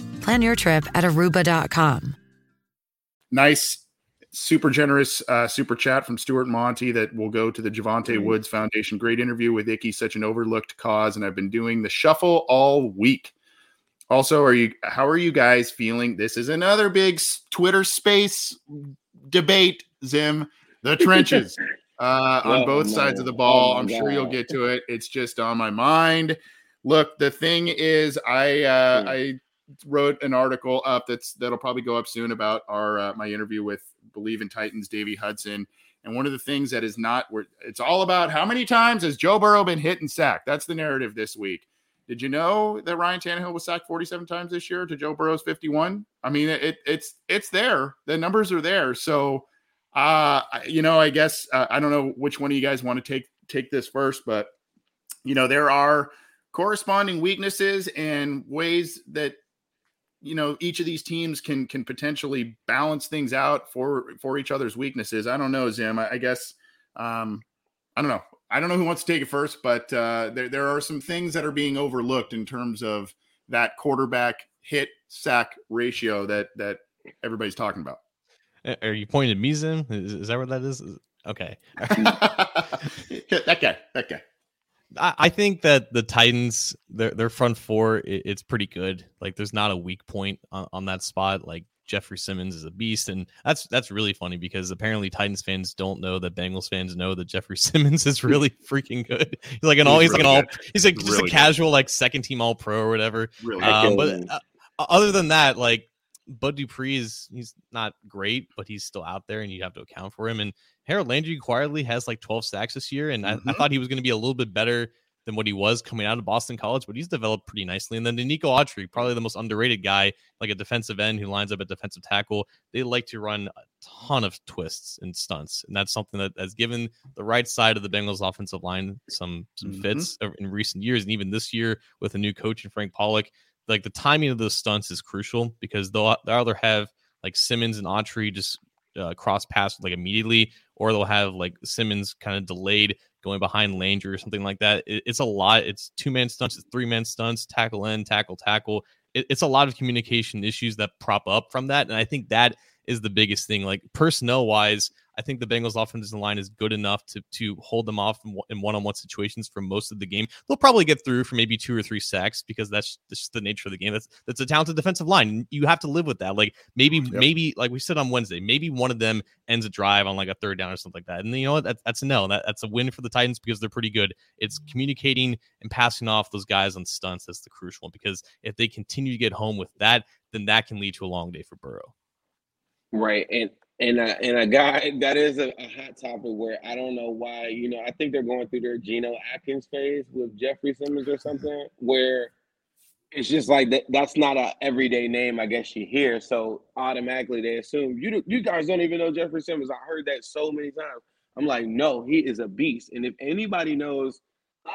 Plan your trip at aruba.com. Nice, super generous uh, super chat from Stuart Monty that will go to the Jovante Mhm. Woods Foundation. Great interview with Icky, such an overlooked cause, and I've been doing the shuffle all week. Also, are you? How are you guys feeling? This is another big Twitter space debate. Zim, the trenches uh, on Oh, both no. sides of the ball. Oh, I'm sure you'll get to it. It's just on my mind. Look, the thing is, I uh, Hmm. I wrote an article up that's that'll probably go up soon about our uh, my interview with Believe in Titans Davy Hudson. And one of the things that is not where it's all about how many times has Joe Burrow been hit and sacked? That's the narrative this week. Did you know that Ryan Tannehill was sacked 47 times this year to Joe Burrow's 51? I mean, it, it's it's there. The numbers are there. So, uh, you know, I guess uh, I don't know which one of you guys want to take take this first, but you know, there are corresponding weaknesses and ways that you know each of these teams can can potentially balance things out for for each other's weaknesses. I don't know, Zim. I, I guess um, I don't know. I don't know who wants to take it first, but uh, there there are some things that are being overlooked in terms of that quarterback hit sack ratio that that everybody's talking about. Are you pointing at me, Zim? Is, is that what that is? Is- Okay. that guy, that guy. I, I think that the Titans, their their front four, it, it's pretty good. Like, there's not a weak point on, on that spot. Like Jeffery Simmons is a beast, and that's that's really funny because apparently Titans fans don't know that Bengals fans know that Jeffery Simmons is really freaking good. He's like an all He's he's like really an all he's like He's just really a good. casual like second team all pro or whatever. Really, Um, but uh, other than that, like Bud Dupree is he's not great, but he's still out there, and you have to account for him. And Harold Landry quietly has like 12 sacks this year, and I, I Mhm. thought he was going to be a little bit better than what he was coming out of Boston College, but he's developed pretty nicely. And then Nico Autry, probably the most underrated guy, like a defensive end who lines up at defensive tackle. They like to run a ton of twists and stunts, and that's something that has given the right side of the Bengals offensive line some some Mhm. fits uh, in recent years, and even this year with a new coach and Frank Pollack like the timing of those stunts is crucial because they'll, they'll either have like Simmons and Autry just uh, cross pass like immediately, or they'll have like Simmons kind of delayed going behind Landry or something like that. It, it's a lot. It's two man stunts, three man stunts, tackle in, tackle, tackle. It, it's a lot of communication issues that prop up from that, and I think that is the biggest thing. Like personnel wise, I think the Bengals offensive line is good enough to to hold them off in one on one situations for most of the game. They'll probably get through for maybe two or three sacks because that's just the nature of the game. That's that's a talented defensive line. You have to live with that. Like maybe yep. maybe like we said on Wednesday, maybe one of them ends a drive on like a third down or something like that. And you know what? That, that's a no. That, that's a win for the Titans because they're pretty good. It's communicating and passing off those guys on stunts that's the crucial one because if they continue to get home with that, then that can lead to a long day for Burrow. Right. And and a, and a guy that is a, a, hot topic where I don't know why, you know, I think they're going through their Geno Atkins phase with Jeffery Simmons or mm-hmm. something, where it's just like that, that's not a everyday name, I guess you hear. So automatically they assume you you guys don't even know Jeffery Simmons. I heard that so many times. I'm like, no, he is a beast. And if anybody knows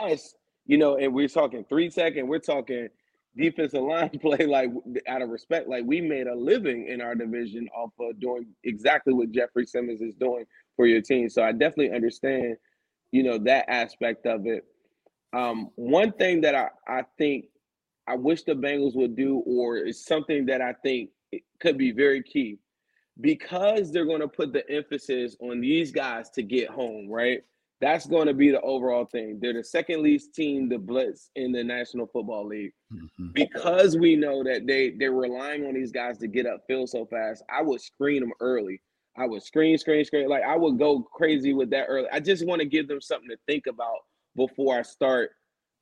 us, you know, and we're talking three second, we're talking defensive line play like out of respect. Like we made a living in our division off of doing exactly what Jeffery Simmons is doing for your team. So I definitely understand, you know, that aspect of it. Um, one thing that I, I think I wish the Bengals would do, or is something that I think could be very key, because they're going to put the emphasis on these guys to get home, right? That's going to be the overall thing. They're the second least team to blitz in the National Football League. Mm-hmm. Because we know that they they're relying on these guys to get up field so fast, I would screen them early. I would screen, screen, screen. Like I would go crazy with that early. I just want to give them something to think about before I start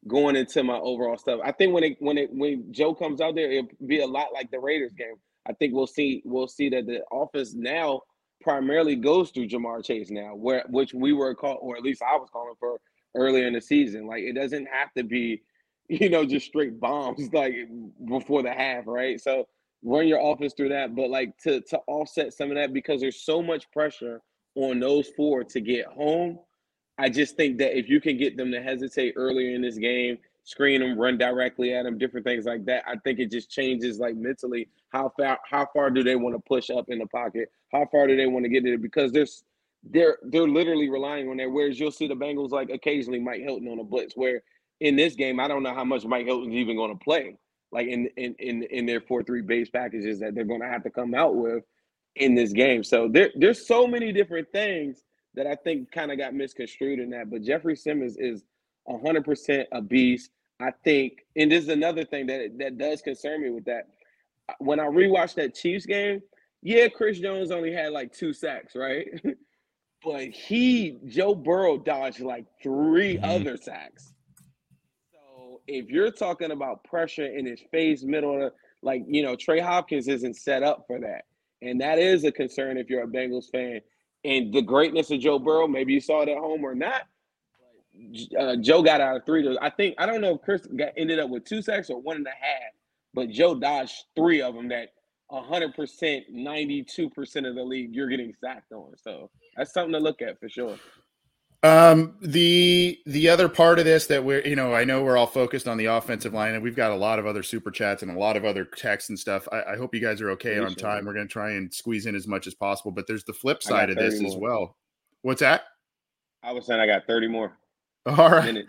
going into my overall stuff. I think when it when it when Joe comes out there, it'll be a lot like the Raiders game. I think we'll see we'll see that the offense now primarily goes through Ja'Marr Chase now, where which we were called, or at least I was calling for earlier in the season. Like it doesn't have to be, you know, just straight bombs like before the half, right? So run your offense through that, but like to to offset some of that because there's so much pressure on those four to get home. I just think that if you can get them to hesitate earlier in this game, screen them, run directly at them, different things like that, I think it just changes like mentally how far how far do they want to push up in the pocket? How far do they want to get it? Because there's they're they're literally relying on that. Whereas you'll see the Bengals like occasionally Mike Hilton on a blitz. Where in this game, I don't know how much Mike Hilton's even going to play. Like in in in in their four three base packages that they're going to have to come out with in this game. So there there's so many different things that I think kind of got misconstrued in that. But Jeffery Simmons is 100% a beast. I think, and this is another thing that that does concern me with that when I rewatched that Chiefs game, yeah, Chris Jones only had like two sacks, right? but he, Joe Burrow, dodged like 3 mm-hmm. other sacks. So if you're talking about pressure in his face, middle, like, you know, Trey Hopkins isn't set up for that. And that is a concern if you're a Bengals fan. And the greatness of Joe Burrow, maybe you saw it at home or not. Uh, Joe got out of three. I think I don't know if Chris got ended up with two sacks or one and a half but Joe dodged three of them that 100%, 92% of the league you're getting sacked on. So that's something to look at for sure. Um, the the other part of this that we're you know I know we're all focused on the offensive line and we've got a lot of other super chats and a lot of other texts and stuff. I, I hope you guys are okay on time. We're going to try and squeeze in as much as possible, but there's the flip side of this more. as well. What's that? I was saying I got 30 more. All right.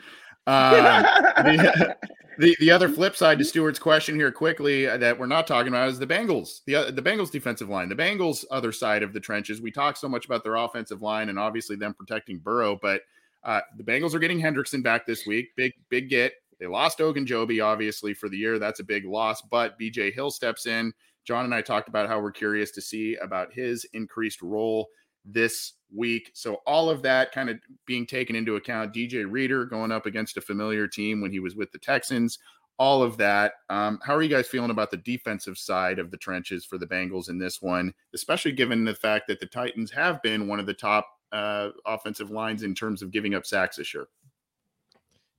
Uh, the, the the other flip side to Stewart's question here quickly that we're not talking about is the Bengals, the uh, the Bengals defensive line, the Bengals other side of the trenches. We talk so much about their offensive line and obviously them protecting Burrow, but uh, the Bengals are getting Hendrickson back this week. Big big get. They lost Ogunjobi obviously for the year. That's a big loss, but BJ Hill steps in. John and I talked about how we're curious to see about his increased role this week. So all of that kind of being taken into account. DJ Reader going up against a familiar team when he was with the Texans. All of that. Um, how are you guys feeling about the defensive side of the trenches for the Bengals in this one, especially given the fact that the Titans have been one of the top uh, offensive lines in terms of giving up sacks this year?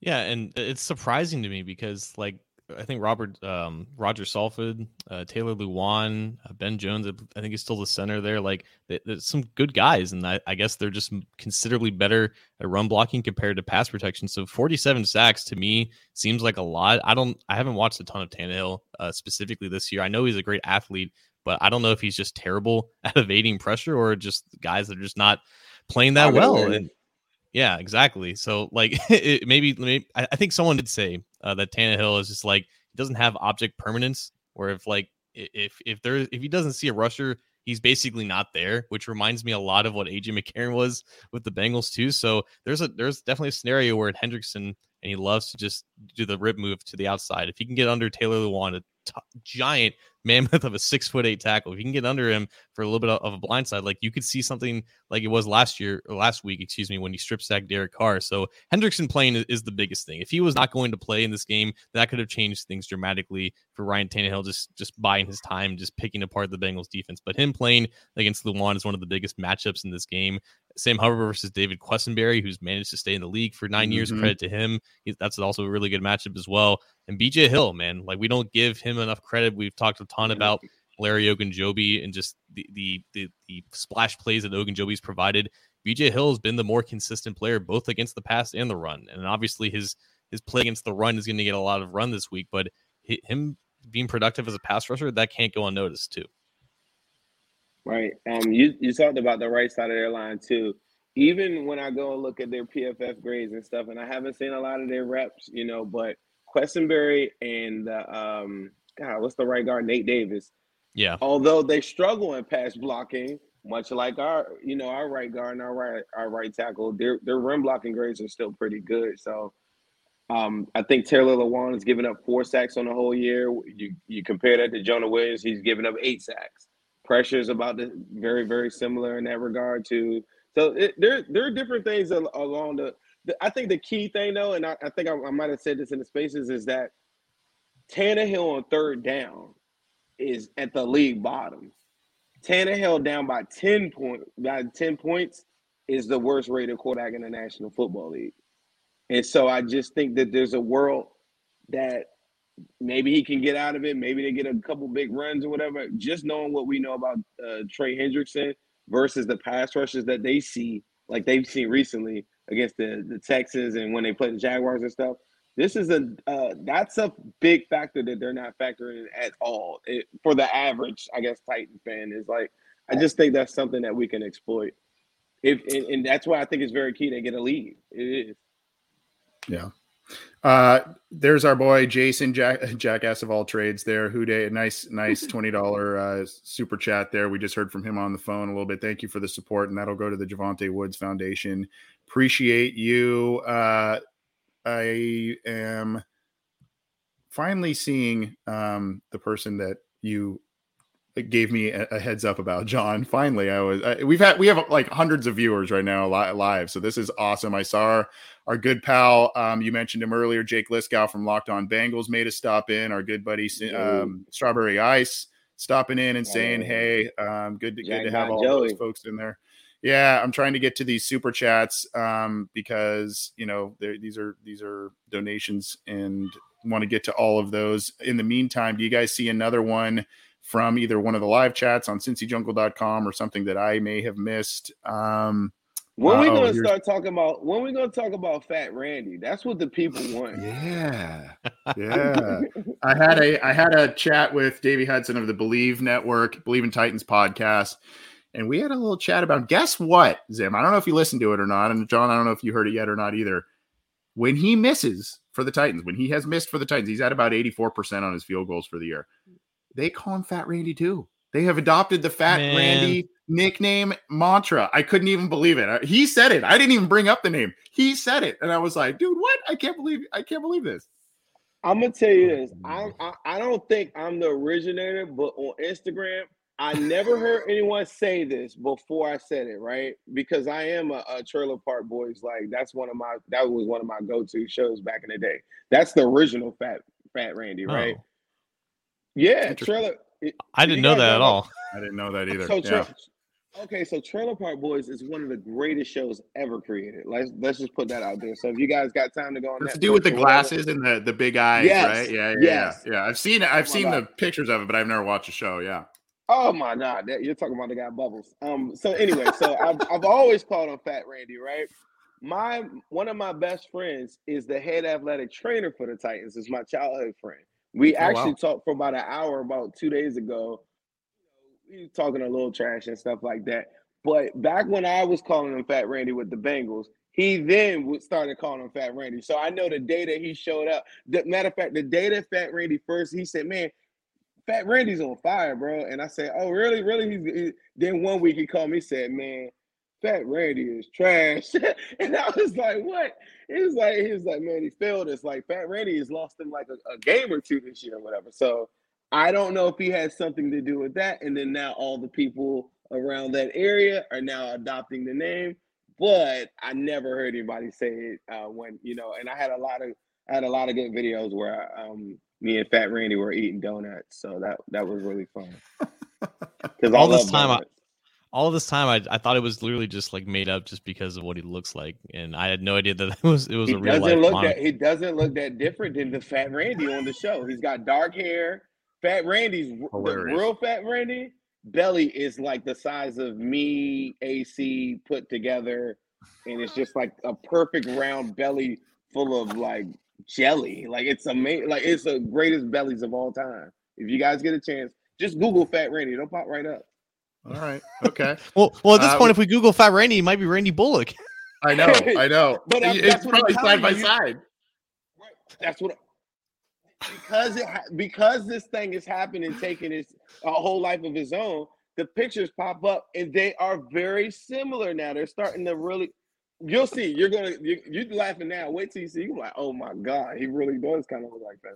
Yeah, and it's surprising to me because like I think Robert um, Rodger Saffold, uh, Taylor Lewan, uh, Ben Jones. I think he's still the center there. Like there's some good guys, and I, I, guess they're just considerably better at run blocking compared to pass protection. So 47 sacks to me seems like a lot. I don't. I haven't watched a ton of Tannehill uh, specifically this year. I know he's a great athlete, but I don't know if he's just terrible at evading pressure or just guys that are just not playing that well. And, yeah, exactly. So like it, maybe, I, I think someone did say uh, that Tannehill is just like he doesn't have object permanence, or if like if if there if he doesn't see a rusher, he's basically not there, which reminds me a lot of what AJ McCarron was with the Bengals too. So there's a there's definitely a scenario where Hendrickson and he loves to just do the rip move to the outside. If he can get under Taylor Lewan, a t- giant mammoth of a six foot eight tackle, if you can get under him for a little bit of a blind side, like you could see something like it was last year or last week, excuse me, when he strip sacked Derek Carr. So Hendrickson playing is, the biggest thing. If he was not going to play in this game, that could have changed things dramatically for Ryan Tannehill just just buying his time, just picking apart the Bengals defense. But him playing against Lewan is one of the biggest matchups in this game. Sam Hubbard versus David Quessenberry, who's managed to stay in the league for 9 years. Mhm. Credit to him. He's, that's also a really good matchup as well. And BJ Hill, man, like we don't give him enough credit. We've talked a ton about Larry Ogunjobi and just the the the, the splash plays that Ogunjobi's provided. BJ Hill has been the more consistent player both against the pass and the run, and obviously his his play against the run is going to get a lot of run this week. But him being productive as a pass rusher that can't go unnoticed too. Right. Um, you you talked about the right side of their line too. Even when I go and look at their PFF grades and stuff, and I haven't seen a lot of their reps, you know, but Quessenberry and uh, um, God, what's the right guard? Nate Davis. Yeah. Although they struggle in pass blocking, much like our, you know, our right guard and our right our right tackle, their their run blocking grades are still pretty good. So um, I think Taylor Lewan has given up four sacks on the whole year. You you compare that to Jonah Williams, he's given up eight sacks. Pressure is about the very very similar in that regard too. So it, there there are different things along the, the. I think the key thing though, and I, I think I, I might have said this in the spaces, is that Tannehill on third down is at the league bottom. Tannehill down by ten point by ten points is the worst rated quarterback in the National Football League. And so I just think that there's a world that maybe he can get out of it. Maybe they get a couple big runs or whatever. Just knowing what we know about uh, Trey Hendrickson versus the pass rushes that they see, like they've seen recently against the, the Texans and when they play the Jaguars and stuff. This is a uh, that's a big factor that they're not factoring in at all it, for the average, I guess, Titan fan is like. I just think that's something that we can exploit. If and, and that's why I think it's very key to get a lead. It is. Yeah. Uh, there's our boy Jason Jack Jackass of all trades there. Who day nice nice twenty dollar uh, super chat there. We just heard from him on the phone a little bit. Thank you for the support, and that'll go to the Jovante Woods Foundation. Appreciate you. Uh, I am finally seeing um, the person that you gave me a, a heads up about John. Finally, I was. I, we've had we have like hundreds of viewers right now li- live, so this is awesome. I saw our, our good pal. Um, you mentioned him earlier, Jake Liskow from Locked On Bengals made a stop in. Our good buddy um, Strawberry Ice stopping in and saying, "Hey, um, good to, good to have all Joey. those folks in there." Yeah, I'm trying to get to these super chats um, because you know these are these are donations and want to get to all of those. In the meantime, do you guys see another one from either one of the live chats on cincyjungle.com or something that I may have missed? Um, When we uh, oh, gonna start talking about when we gonna talk about Fat Randy? That's what the people want. Yeah. Yeah. I had a I had a chat with Davey Hudson of the Believe Network, Believe in Titans podcast, and we had a little chat about guess what, Zim? I don't know if you listened to it or not, and John, I don't know if you heard it yet or not either. When he misses for the Titans, when he has missed for the Titans, he's at about 84% on his field goals for the year. They call him Fat Randy too. They have adopted the Fat Man. Randy nickname mantra. I couldn't even believe it. He said it. I didn't even bring up the name. He said it, and I was like, "Dude, what? I can't believe I can't believe this." I'm gonna tell you this. I, mm-hmm. I I don't think I'm the originator, but on Instagram, I never heard anyone say this before I said it, right? Because I am a, a Trailer Park Boys. Like that's one of my that was one of my go-to shows back in the day. That's the original Fat Fat Randy, oh. right? Oh. Yeah, Interesting. Trailer. I didn't know guys that at all. I didn't know that either. So yeah. okay, so Trailer Park Boys is one of the greatest shows ever created. Let's let's just put that out there. So if you guys got time to go on It's to do with the or whatever- glasses and the the big eyes, Yes, right? Yeah, yeah, yes. yeah, yeah. I've seen it. I've Oh my seen the pictures of it, but I've never watched the show. Yeah. Oh my god, that, you're talking about the guy Bubbles. Um. So anyway, so I've I've always called him Fat Randy, right? My one of my best friends is the head athletic trainer for the Titans. Is my childhood friend. We Oh, actually wow. talked for about an hour about two days ago. We talking a little trash and stuff like that. But back when I was calling him Fat Randy with the Bengals, he then would started calling him Fat Randy. So I know the day that he showed up. The matter of fact, the day that Fat Randy first, he said, "Man, Fat Randy's on fire, bro. And I said, oh, really, really? He's, he, then one week he called me, said, man, Fat Randy is trash. and I was like, what? He was like, he was like, man, he failed us. Like Fat Randy has lost him like a, a game or two this year or whatever. So I don't know if he has something to do with that. And then now all the people around that area are now adopting the name. But I never heard anybody say it uh, when you know. And I had a lot of I had a lot of good videos where um, me and Fat Randy were eating donuts, so that that was really fun. Because all this time, I, all this time, I, I thought it was literally just like made up just because of what he looks like, and I had no idea that it was it was he a real doesn't life. look that he doesn't look that different than the Fat Randy on the show. He's got dark hair. Fat Randy's the real Fat Randy belly is like the size of me, AC put together, and it's just like a perfect round belly full of like jelly. Like it's amazing. Like it's the greatest bellies of all time. If you guys get a chance, just Google Fat Randy. It'll pop right up. All right. Okay. Well, well, at this Uh, point, if we Google Fat Randy, it might be Randy Bullock. I know. I know. But I'm- it's that's I'm probably side by you. side. That's what because it because this thing is happening, taking its a whole life of its own. The pictures pop up, and they are very similar now. They're starting to really. You'll see. You're gonna you you laughing now. Wait till you see. You're like, oh my god, he really does kind of look like that.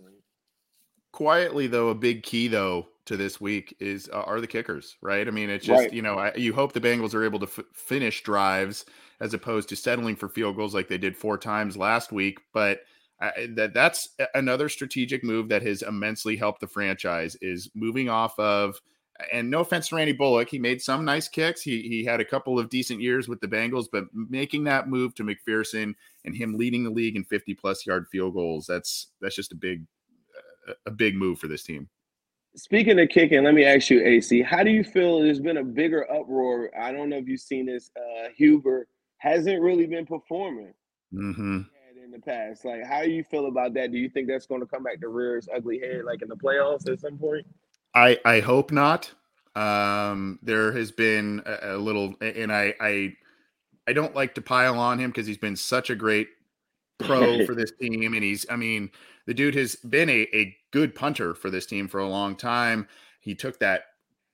Quietly, though, a big key though to this week is uh, are the kickers, right? I mean, it's just Right. you know I, you hope the Bengals are able to f- finish drives as opposed to settling for field goals like they did four times last week, but. I, that that's another strategic move that has immensely helped the franchise is moving off of and no offense to Randy Bullock, he made some nice kicks. He he had a couple of decent years with the Bengals, but making that move to McPherson and him leading the league in 50 plus yard field goals, that's that's just a big a- a big move for this team. Speaking of kicking, let me ask you, AC, how do you feel? There's been a bigger uproar. I don't know if you've seen this. Uh, Huber hasn't really been performing Mm-hmm. in the past. Like, how do you feel about that? Do you think that's going to come back to rear its ugly head, like in the playoffs at some point? I I hope not. Um, there has been a, a little, and I I I don't like to pile on him because he's been such a great pro for this team, and he's I mean the dude has been a a good punter for this team for a long time. He took that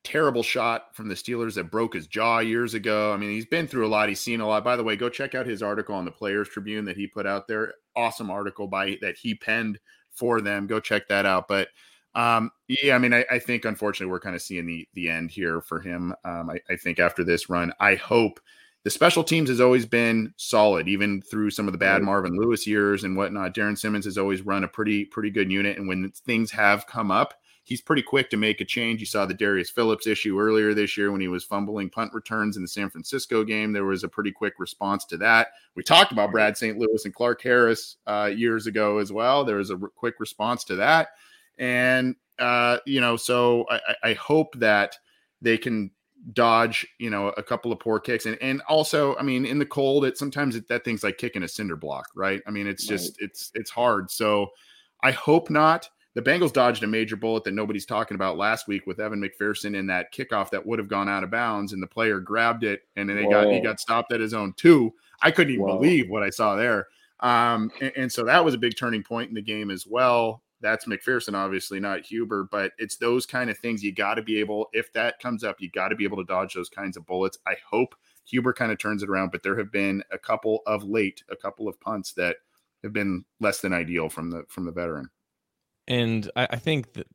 terrible shot from the Steelers that broke his jaw years ago. I mean, he's been through a lot. He's seen a lot. By the way, go check out his article on the Players Tribune that he put out there. Awesome article by that he penned for them. Go check that out. But um, yeah, I mean, I, I think unfortunately we're kind of seeing the the end here for him. Um, I, I think after this run, I hope the special teams has always been solid, even through some of the bad Marvin Lewis years and whatnot. Darrin Simmons has always run a pretty pretty good unit, and when things have come up, he's pretty quick to make a change. You saw the Darius Phillips issue earlier this year when he was fumbling punt returns in the San Francisco game. There was a pretty quick response to that. We talked about Brad St. Louis and Clark Harris uh, years ago as well. There was a r- quick response to that, and uh, you know, so I, I I hope that they can dodge you know a couple of poor kicks. And and also i mean in the cold it sometimes it, that thing's like kicking a cinder block right? I mean it's just it's it's hard. So i hope not. The bengals dodged a major bullet that nobody's talking about last week with evan mcpherson in that kickoff that would have gone out of bounds and the player grabbed it and then they got he got stopped at his own two. I couldn't even Whoa. believe what i saw there. Um and, and so that was a big turning point in the game as well that's McPherson, obviously, not Huber, but it's those kind of things you got to be able, if that comes up, you got to be able to dodge those kinds of bullets. I hope Huber kind of turns it around, but there have been a couple of late, a couple of punts that have been less than ideal from the from the veteran. And I, I think that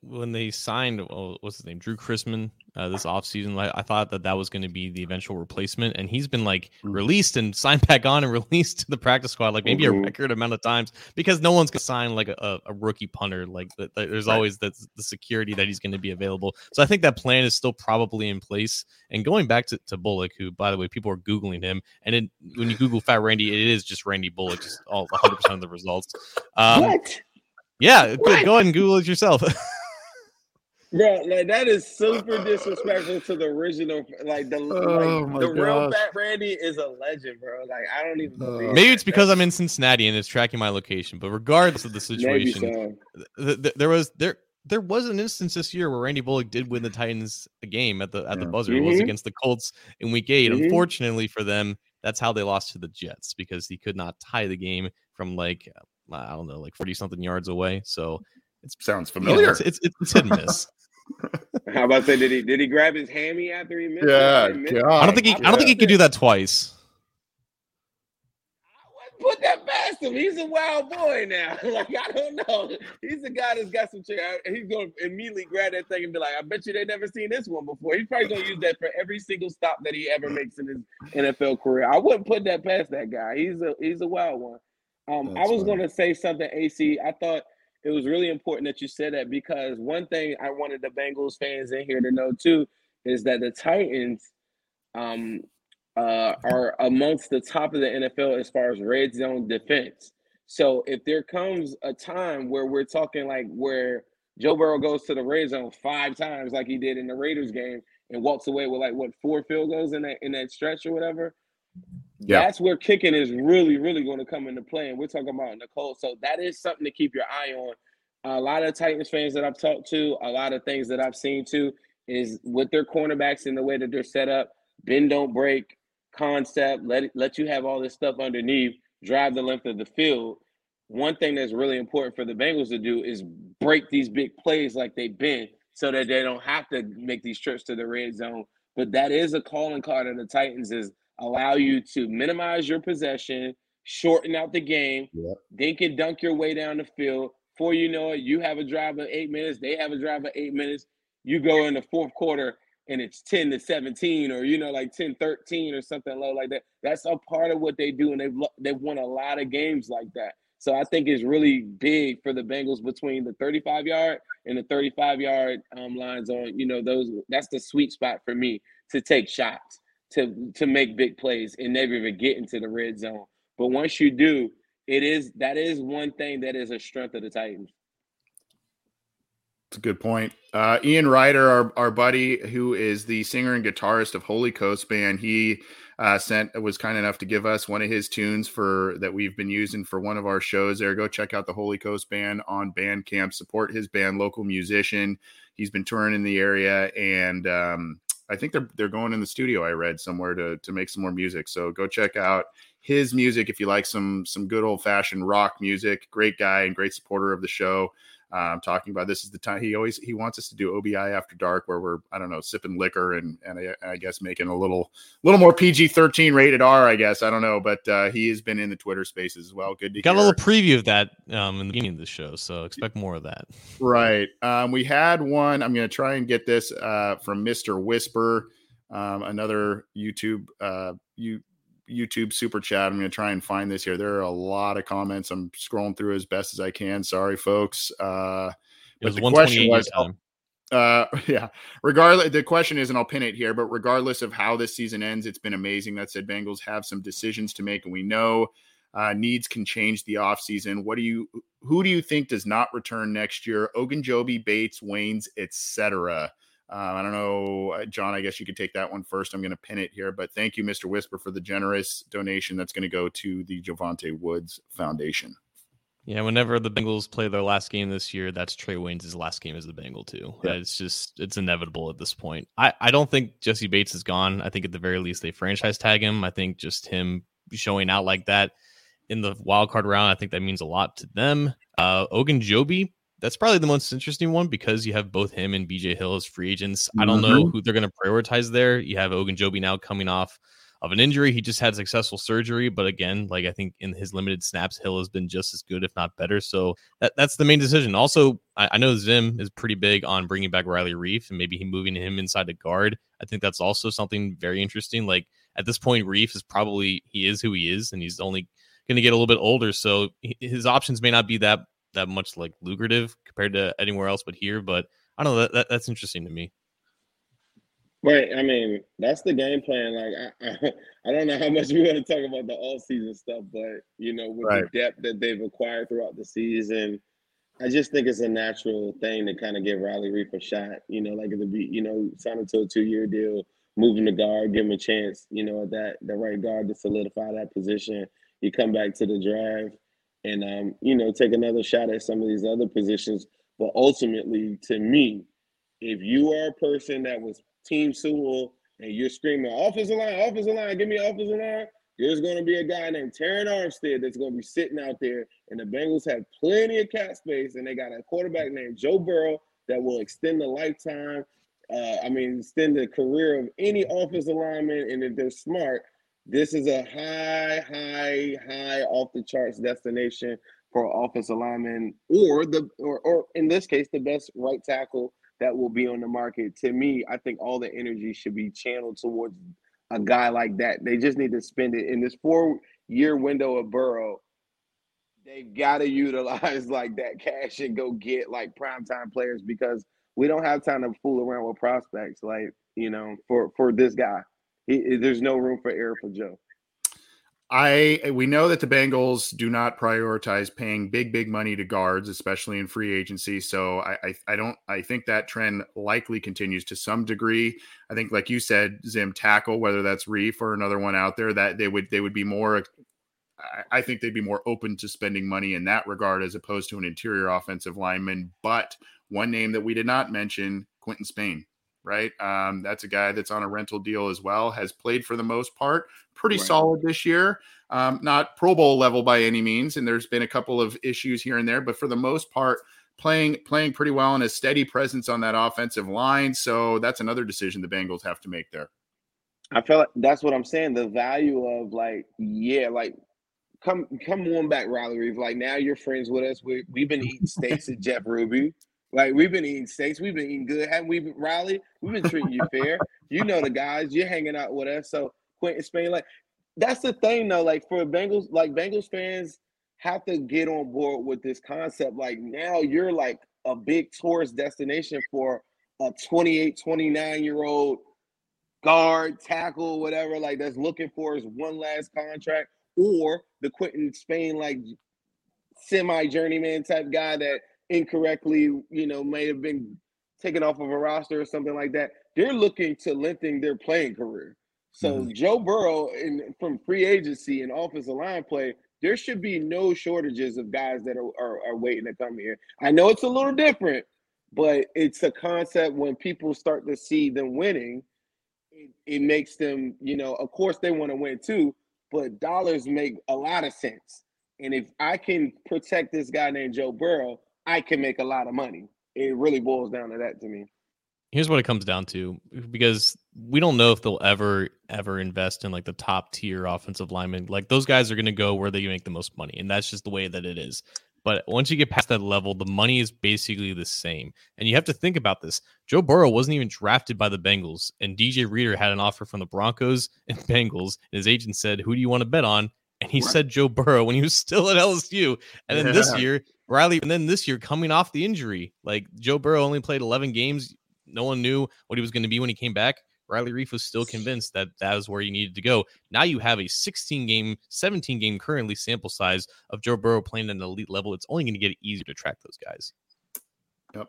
when they signed, well, what's his name, Drue Chrisman, uh, this offseason, I, I thought that that was going to be the eventual replacement. And he's been like released and signed back on and released to the practice squad, like maybe Mhm. a record amount of times because no one's going to sign like a, a, rookie punter. Like the, the- there's Right. always the, the security that he's going to be available. So I think that plan is still probably in place. And going back to, to Bullock, who, by the way, people are Googling him. And it, when you Google Fat Randy, it is just Randy Bullock, just all 100% of the results. Um, what? yeah, good. Go ahead and Google it yourself. Bro, like that is super disrespectful to the original. Like the Oh, like, my the real gosh. Fat Randy is a legend, bro. Like I don't even. believe Maybe it's because I'm in Cincinnati and it's tracking my location. But regardless of the situation, so. th- th- there was there there was an instance this year where Randy Bullock did win the Titans a game at the at the Yeah. buzzer. It was Mhm. against the Colts in Week 8 Mhm. Unfortunately for them, that's how they lost to the Jets because he could not tie the game from like uh, I don't know, like forty something yards away. So It sounds You know, familiar. it's, it's it's hit and miss. How about to say did he did he grab his hammy after he missed? Yeah, I didn't it. God. I don't think he I don't think he could do that twice. I wouldn't put that past him. He's a wild boy now. like I don't know. He's a guy that's got some trick. He's gonna immediately grab that thing and be like, "I bet you they never seen this one before." He's probably gonna use that for every single stop that he ever makes in his NFL career. I wouldn't put that past that guy. He's a he's a wild one. Um, I was funny. gonna say something, AC. I thought it was really important that you said that because one thing I wanted the Bengals fans in here to know too is that the Titans um, uh, are amongst the top of the NFL as far as red zone defense. So if there comes a time where we're talking like where Joe Burrow goes to the red zone five times like he did in the Raiders game and walks away with like what four field goals in that in that stretch or whatever, Yeah. that's where kicking is really, really going to come into play. And we're talking about Nicole. So that is something to keep your eye on. A lot of Titans fans that I've talked to, a lot of things that I've seen too, is with their cornerbacks and the way that they're set up, bend don't break concept, let let you have all this stuff underneath, drive the length of the field. One thing that's really important for the Bengals to do is break these big plays like they've been so that they don't have to make these trips to the red zone. But that is a calling card of the Titans is allow you to minimize your possession, shorten out the game, Yep. dink and dunk your way down the field. Before you know it, you have a drive of eight minutes, they have a drive of eight minutes. You go in the fourth quarter and it's 10 to 17 or you know like 10 13 or something low like that. That's a part of what they do and they've they've won a lot of games like that. So I think it's really big for the Bengals between the 35 yard and the 35 yard um, lines on, you know, those that's the sweet spot for me to take shots, to to make big plays and never even get into the red zone. But once you do, it is that is one thing that is a strength of the Titans. It's a good point. Uh, Ian Ryder, our, our buddy, who is the singer and guitarist of Holy Coast Band, he uh, sent was kind enough to give us one of his tunes for that we've been using for one of our shows. There, go check out the Holy Coast Band on Bandcamp. Support his band, local musician. He's been touring in the area, and um, I think they're they're going in the studio. I read somewhere to to make some more music. So go check out his music if you like some some good old fashioned rock music. Great guy and great supporter of the show. Um, talking about this is the time he always he wants us to do OBI after dark where we're I don't know sipping liquor and and I, I guess making a little little more PG thirteen rated R I guess I don't know but uh, he has been in the Twitter spaces as well. Good to Got a little preview of that um, in the beginning of the show, so expect more of that. Right. Um, we had one. I'm going to try and get this uh, from Mr. Whisper, um, another YouTube uh, you, YouTube super chat. I'm going to try and find this here. There are a lot of comments. I'm scrolling through as best as I can. Sorry, folks. Uh, was the question was, uh, yeah. Regardless, the question is, and I'll pin it here, but regardless of how this season ends, it's been amazing. That said, Bengals have some decisions to make, and we know uh, needs can change the offseason. What do you, who do you think does not return next year? Ogunjobi, Bates, Waynes, etc. Uh, I don't know, uh, John. I guess you could take that one first. I'm going to pin it here, but thank you, Mr. Whisper, for the generous donation that's going to go to the Jovante Woods Foundation. Yeah, whenever the Bengals play their last game this year, that's Trae Waynes' last game as the Bengal too. Yeah. It's just it's inevitable at this point. I, I don't think Jessie Bates is gone. I think at the very least they franchise tag him. I think just him showing out like that in the wild card round, I think that means a lot to them. Uh Ogunjobi, that's probably the most interesting one because you have both him and BJ Hill as free agents. I don't know Mhm. who they're going to prioritize there. You have Ogunjobi now coming off of an injury. He just had successful surgery, but again, like I think in his limited snaps, Hill has been just as good, if not better. So that, that's the main decision. Also, I, I know Zim is pretty big on bringing back Riley Reiff and maybe he moving him inside the guard. I think that's also something very interesting. Like at this point, Reef is probably he is who he is, and he's only going to get a little bit older, so his options may not be that that much like lucrative compared to anywhere else but here. But I don't know that, that that's interesting to me. Right. I mean, that's the game plan. Like, I, I, I don't know how much we want to talk about the all season stuff, but you know, with Right. the depth that they've acquired throughout the season, I just think it's a natural thing to kind of give Riley Reiff a shot. You know, like the be, you know, sign him to a two year deal, moving the guard, give him a chance. You know, at that the right guard to solidify that position. You come back to the drive, and um, you know, take another shot at some of these other positions. But ultimately, to me, if you are a person that was Team Sewell and you're screaming offensive line, offensive line, give me offensive line, there's going to be a guy named Terron Armstead that's going to be sitting out there, and the Bengals have plenty of cap space, and they got a quarterback named Joe Burrow that will extend the lifetime. Uh, I mean, extend the career of any offensive lineman, and if they're smart, this is a high, high, high off the charts destination for offensive lineman, or the or or in this case, the best right tackle that will be on the market. To me, I think all the energy should be channeled towards a guy like that. They just need to spend it in this four year window of Burrow. They've got to utilize like that cash and go get like primetime players because we don't have time to fool around with prospects. Like you know, for for this guy, he, there's no room for error for Joe. I we know that the Bengals do not prioritize paying big big money to guards, especially in free agency. So I, I I, don't I think that trend likely continues to some degree. I think, like you said, Zim tackle, whether that's Reiff or another one out there, that they would they would be more. I think they'd be more open to spending money in that regard as opposed to an interior offensive lineman. But one name that we did not mention, Quinton Spain right? Um, that's a guy that's on a rental deal as well, has played for the most part, pretty right. solid this year. Um, not Pro Bowl level by any means, and there's been a couple of issues here and there, but for the most part, playing playing pretty well and a steady presence on that offensive line. So that's another decision the Bengals have to make there. I feel like that's what I'm saying. The value of like, yeah, like come come on back, Riley Reiff. Like now you're friends with us. We we've been eating steaks at Jeff Ruby. Like we've been eating steaks, we've been eating good, haven't we, Riley? We've been treating you fair. You know the guys, you're hanging out with us. So Quinton Spain, like that's the thing though. Like for Bengals, like Bengals fans have to get on board with this concept. Like now you're like a big tourist destination for a 28, 29 year old guard, tackle, whatever, like that's looking for his one last contract, or the Quinton Spain like semi journeyman type guy that incorrectly, you know, may have been taken off of a roster or something like that. They're looking to lengthen their playing career. So mm-hmm. Joe Burrow in from free agency and offensive line play, there should be no shortages of guys that are, are, are waiting to come here. I know it's a little different, but it's a concept when people start to see them winning, it, it makes them, you know, of course they want to win too, but dollars make a lot of sense. And if I can protect this guy named Joe Burrow, I can make a lot of money. It really boils down to that to me. Here's what it comes down to because we don't know if they'll ever ever invest in like the top tier offensive linemen. Like those guys are going to go where they make the most money, and that's just the way that it is. But once you get past that level, the money is basically the same. And you have to think about this. Joe Burrow wasn't even drafted by the Bengals, and DJ Reader had an offer from the Broncos and Bengals. And his agent said, Who do you want to bet on? And he right. said Joe Burrow when he was still at LSU. And then yeah. this year, Riley, and then this year coming off the injury, like Joe Burrow only played 11 games. No one knew what he was going to be when he came back. Riley Reiff was still convinced that that was where he needed to go. Now you have a 16 game, 17 game currently sample size of Joe Burrow playing at an elite level. It's only going to get easier to track those guys. Yep.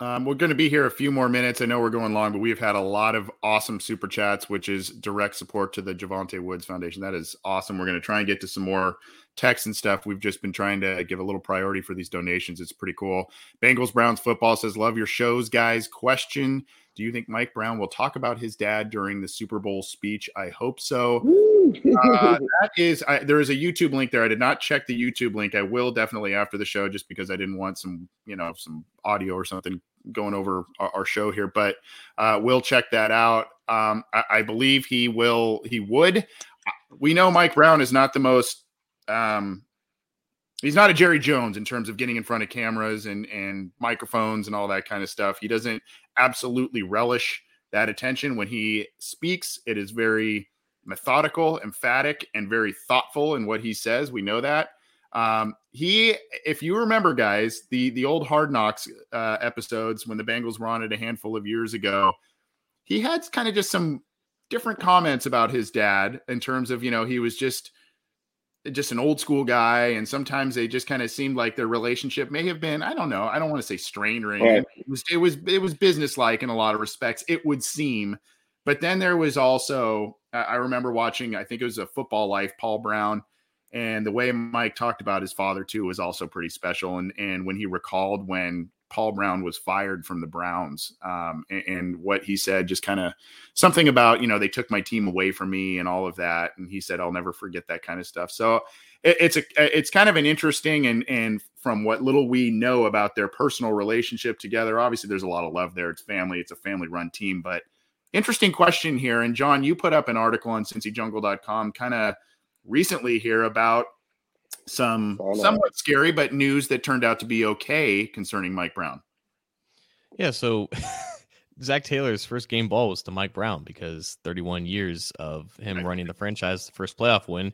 Um, we're going to be here a few more minutes. I know we're going long, but we've had a lot of awesome super chats, which is direct support to the Jovante Woods Foundation. That is awesome. We're going to try and get to some more text and stuff. We've just been trying to give a little priority for these donations. It's pretty cool. Bengals Browns football says, Love your shows, guys. Question Do you think Mike Brown will talk about his dad during the Super Bowl speech? I hope so. uh, that is, I, there is a YouTube link there. I did not check the YouTube link. I will definitely after the show, just because I didn't want some, you know, some audio or something going over our, our show here, but uh, we'll check that out. Um, I, I, believe he will. He would. We know Mike Brown is not the most. Um, he's not a Jerry Jones in terms of getting in front of cameras and and microphones and all that kind of stuff. He doesn't absolutely relish that attention when he speaks. It is very methodical, emphatic, and very thoughtful in what he says. We know that. Um, he, if you remember, guys, the the old Hard Knocks uh, episodes when the Bengals were on it a handful of years ago, he had kind of just some different comments about his dad in terms of you know he was just just an old school guy and sometimes they just kind of seemed like their relationship may have been i don't know i don't want to say strained or anything right. it was it was it was businesslike in a lot of respects it would seem but then there was also i remember watching i think it was a football life paul brown and the way Mike talked about his father too was also pretty special. And and when he recalled when Paul Brown was fired from the Browns, um, and, and, what he said, just kind of something about you know they took my team away from me and all of that, and he said I'll never forget that kind of stuff. So it, it's a it's kind of an interesting and and from what little we know about their personal relationship together, obviously there's a lot of love there. It's family, it's a family run team, but interesting question here. And John, you put up an article on CincyJungle.com kind of recently here about some somewhat scary but news that turned out to be okay concerning Mike Brown. Yeah, so Zac Taylor's first game ball was to Mike Brown because 31 years of him running the franchise, the first playoff win,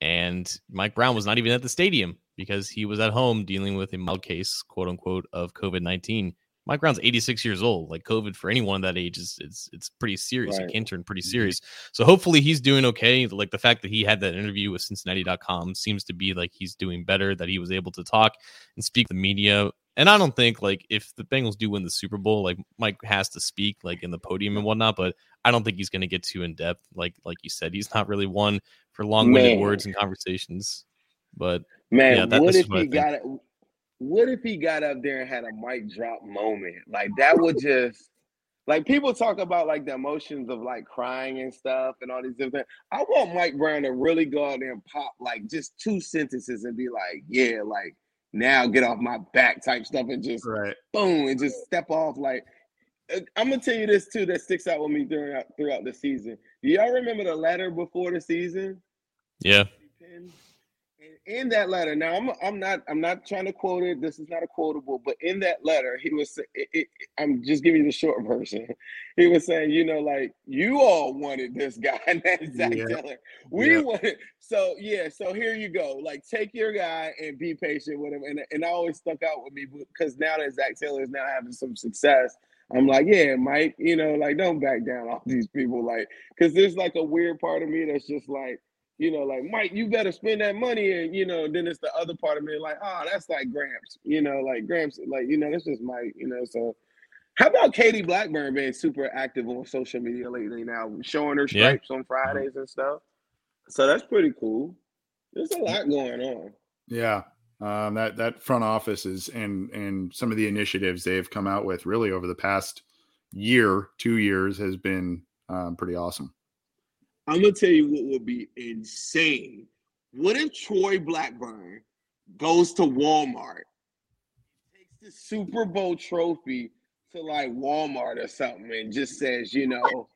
and Mike Brown was not even at the stadium because he was at home dealing with a mild case, quote unquote, of COVID 19. Mike Brown's 86 years old. Like COVID for anyone that age is it's it's pretty serious. Right. It can turn pretty mm-hmm. serious. So hopefully he's doing okay. Like the fact that he had that interview with Cincinnati.com seems to be like he's doing better, that he was able to talk and speak to the media. And I don't think like if the Bengals do win the Super Bowl, like Mike has to speak like in the podium and whatnot, but I don't think he's gonna get too in depth. Like like you said, he's not really one for long-winded words and conversations. But man, yeah, that, what if he got it? What if he got up there and had a mic drop moment? Like that would just like people talk about like the emotions of like crying and stuff and all these different things. I want Mike Brown to really go out there and pop like just two sentences and be like, yeah, like now get off my back type stuff and just right. boom and just step off like uh, I'm gonna tell you this too that sticks out with me throughout throughout the season. Do y'all remember the letter before the season? Yeah in that letter, now I'm I'm not I'm not trying to quote it. This is not a quotable, but in that letter, he was. It, it, I'm just giving you the short version. He was saying, you know, like you all wanted this guy, and that's Zac yeah. Taylor. We yeah. wanted. So yeah, so here you go. Like take your guy and be patient with him. And and I always stuck out with me because now that Zac Taylor is now having some success. I'm like, yeah, Mike, you know, like don't back down off these people, like, because there's like a weird part of me that's just like, you know, like Mike, you better spend that money, and you know, then it's the other part of me, like, oh, that's like Gramps, you know, like Gramps, like you know, that's just Mike, you know. So, how about Katie Blackburn being super active on social media lately now, showing her stripes yeah. on Fridays and stuff? So that's pretty cool. There's a lot going on. Yeah, um, that that front office is and and some of the initiatives they've come out with really over the past year, two years has been um, pretty awesome. I'm gonna tell you what would be insane. What if Troy Blackburn goes to Walmart, takes the Super Bowl trophy to like Walmart or something, and just says, you know,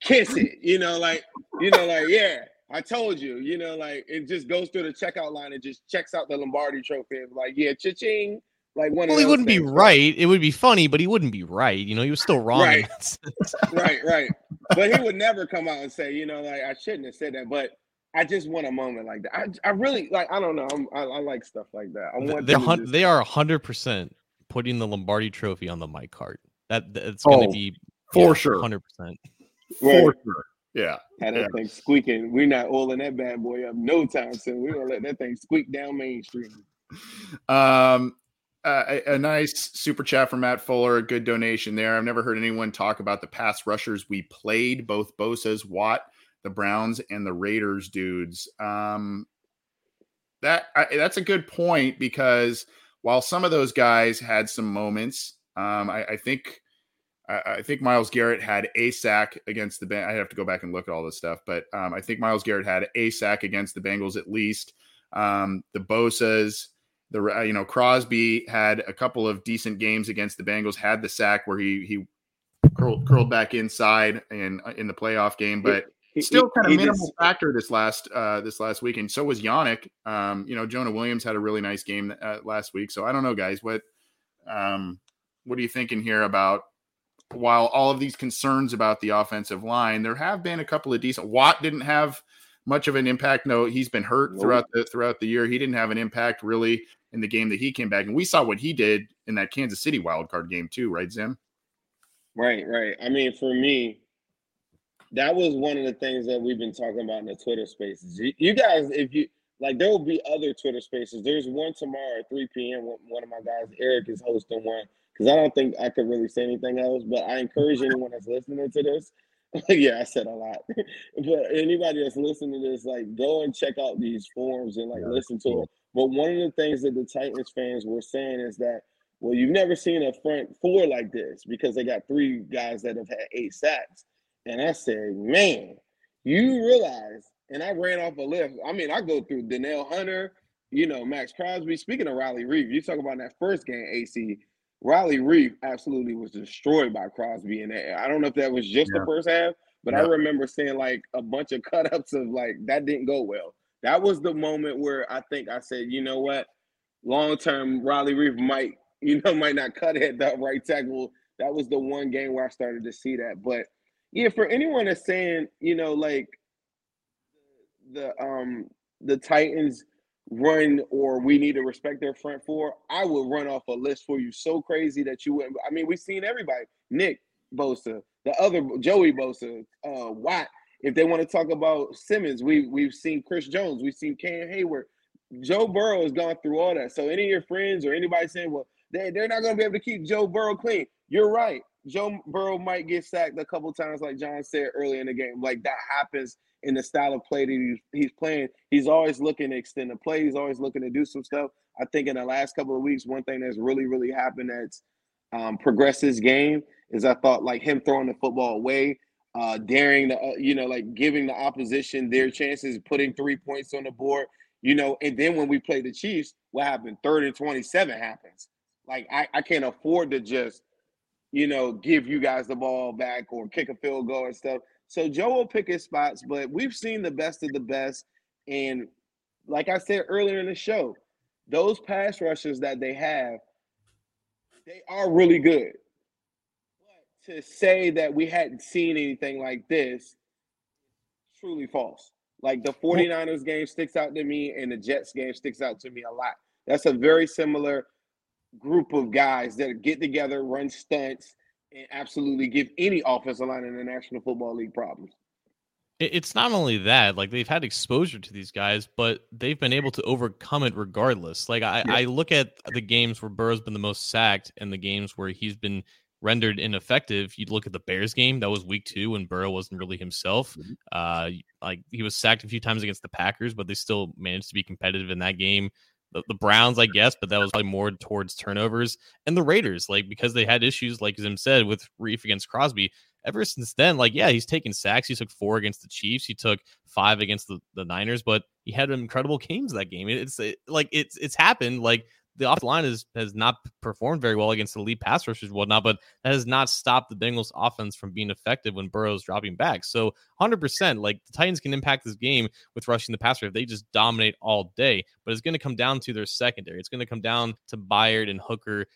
kiss it, you know, like, you know, like, yeah, I told you, you know, like, it just goes through the checkout line and just checks out the Lombardi trophy, like, yeah, cha-ching, like one. Well, he wouldn't things, be right. It would be funny, but he wouldn't be right. You know, he was still wrong. Right, right, right. But he would never come out and say, you know, like I shouldn't have said that. But I just want a moment like that. I, I really like. I don't know. I, I like stuff like that. I want. They're hun- just... they are hundred percent putting the Lombardi Trophy on the mic cart. That that's going to oh, be for yeah, sure, hundred percent. For sure. Yeah. Had that yeah. thing squeaking. We're not oiling that bad boy up no time soon. We're gonna let that thing squeak down Main Street. Um, a, a, nice super chat from Matt Fuller, a good donation there. I've never heard anyone talk about the pass rushers we played, both Bosa's, Watt, the Browns, and the Raiders dudes. Um, that I, that's a good point because while some of those guys had some moments, um, I, I, think I, I, think Myles Garrett had a sack against the. I have to go back and look at all this stuff, but um, I think Myles Garrett had a sack against the Bengals at least. Um, the Bosa's the you know Crosby had a couple of decent games against the Bengals. Had the sack where he he curled, curled back inside in uh, in the playoff game, but he, still kind of minimal just, factor this last uh, this last week. And so was Yannick. Um, you know, Jonah Williams had a really nice game uh, last week. So I don't know, guys. What um, what are you thinking here about? While all of these concerns about the offensive line, there have been a couple of decent. Watt didn't have much of an impact. No, he's been hurt nope. throughout the throughout the year. He didn't have an impact really in the game that he came back, and we saw what he did in that Kansas City wild card game too, right, Zim? Right, right. I mean, for me, that was one of the things that we've been talking about in the Twitter spaces. You guys, if you like, there will be other Twitter spaces. There's one tomorrow at 3 p.m. One of my guys, Eric, is hosting one because I don't think I could really say anything else. But I encourage anyone that's listening to this yeah, I said a lot. but anybody that's listening to this, like, go and check out these forums and like yeah, listen to cool. it. But one of the things that the Titans fans were saying is that well, you've never seen a front four like this because they got three guys that have had eight sacks. And I said, man, you realize, and I ran off a list. I mean, I go through Danielle Hunter, you know, Maxx Crosby. Speaking of Riley Reiff, you talk about that first game, AC. Riley Reiff absolutely was destroyed by Crosby. And I don't know if that was just Yeah. the first half, but I remember seeing like a bunch of cut ups of like that didn't go well. That was the moment where I think I said, you know what? Long term, Riley Reiff might, you know, might not cut it that right tackle. That was the one game where I started to see that. But yeah, for anyone that's saying, you know, like the um the Titans run or we need to respect their front four, I would run off a list for you so crazy that you wouldn't. I mean, we've seen everybody. Nick Bosa, the other Joey Bosa, uh Watt. If they want to talk about Simmons, we we've seen Chris Jones, we've seen Cam Heyward. Joe Burrow has gone through all that. So any of your friends or anybody saying, well, they, they're not going to be able to keep Joe Burrow clean. You're right. Joe Burrow might get sacked a couple times, like John said earlier in the game. Like that happens in the style of play that he's, he's playing. He's always looking to extend the play. He's always looking to do some stuff. I think in the last couple of weeks, one thing that's really, really happened that's um, progressed his game is I thought like him throwing the football away, uh, daring the, uh, you know, like giving the opposition their chances, putting three points on the board, you know, and then when we play the Chiefs, what happened? Third and 27 happens. Like I, I can't afford to just, you know, give you guys the ball back or kick a field goal and stuff. So Joe will pick his spots, but we've seen the best of the best. And like I said earlier in the show, those pass rushers that they have, they are really good. But to say that we hadn't seen anything like this, truly false. Like the 49ers game sticks out to me and the Jets game sticks out to me a lot. That's a very similar group of guys that get together, run stunts, and absolutely give any offensive line in the National Football League problems. It's not only that, like they've had exposure to these guys, but they've been able to overcome it regardless. Like I, Yeah. I look at the games where Burrow's been the most sacked and the games where he's been rendered ineffective. You'd look at the Bears game, that was week two when Burrow wasn't really himself. Uh like he was sacked a few times against the Packers, but they still managed to be competitive in that game. The, the Browns, I guess, but that was probably more towards turnovers. And the Raiders, like because they had issues, like Zim said, with Reiff against Crosby, ever since then, like, yeah, he's taken sacks. He took four against the Chiefs. He took five against the, the Niners, but he had incredible games that game. It's it, like it's it's happened. Like the off line is has not performed very well against the lead pass rushers and whatnot, but that has not stopped the Bengals offense from being effective when Burrow's dropping back. So 100%, like the Titans can impact this game with rushing the passer if they just dominate all day, but it's going to come down to their secondary. It's going to come down to Byard and Hooker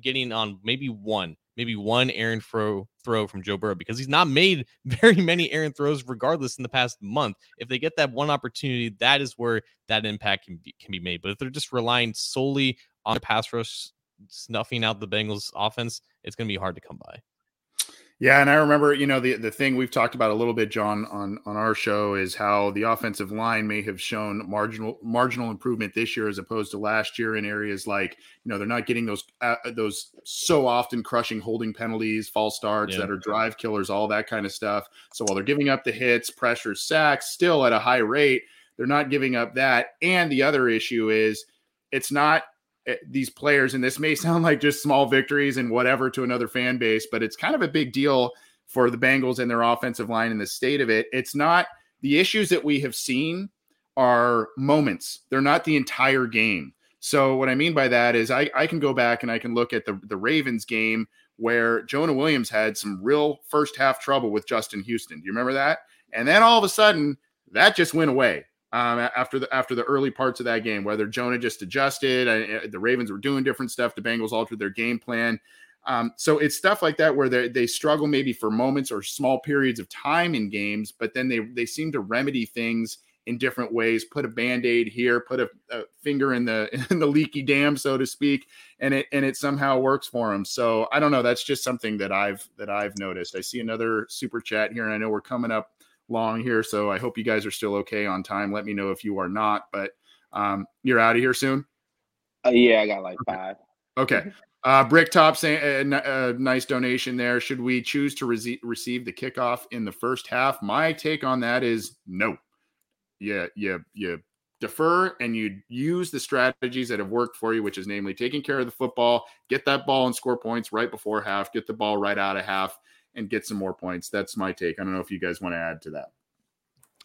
getting on maybe one, maybe one errant throw throw from Joe Burrow because he's not made very many errant throws regardless in the past month. If they get that one opportunity, that is where that impact can be, can be made. But if they're just relying solely on the pass rush snuffing out the Bengals offense, it's going to be hard to come by. Yeah, and I remember, you know, the the thing we've talked about a little bit, John, on on our show is how the offensive line may have shown marginal marginal improvement this year as opposed to last year in areas like, you know, they're not getting those uh, those so often crushing holding penalties, false starts Yeah. that are drive killers, all that kind of stuff. So while they're giving up the hits, pressure, sacks, still at a high rate, they're not giving up that. And the other issue is, it's not Eh, these players, and this may sound like just small victories and whatever to another fan base, but it's kind of a big deal for the Bengals and their offensive line and the state of it. It's not the issues that we have seen are moments, they're not the entire game. So, what I mean by that is, I, I can go back and I can look at the, the Ravens game where Jonah Williams had some real first half trouble with Justin Houston. Do you remember that? And then all of a sudden, that just went away um, after the after the early parts of that game. Whether Jonah just adjusted, uh, the Ravens were doing different stuff. The Bengals altered their game plan. Um, so it's stuff like that where they they struggle maybe for moments or small periods of time in games, but then they they seem to remedy things in different ways. Put a band aid here, put a, a finger in the in the leaky dam, so to speak, and it and it somehow works for them. So I don't know. That's just something that I've that I've noticed. I see another super chat here, and I know we're coming up long here, so I hope you guys are still okay on time. Let me know if you are not, but um, you're out of here soon. Uh, yeah, I got like five. Okay. Uh, Bricktop saying a, nice donation there. Should we choose to rece- receive the kickoff in the first half? My take on that is no. Yeah, yeah, you defer and you use the strategies that have worked for you, which is namely taking care of the football, get that ball and score points right before half, get the ball right out of half, and get some more points. That's my take. I don't know if you guys want to add to that.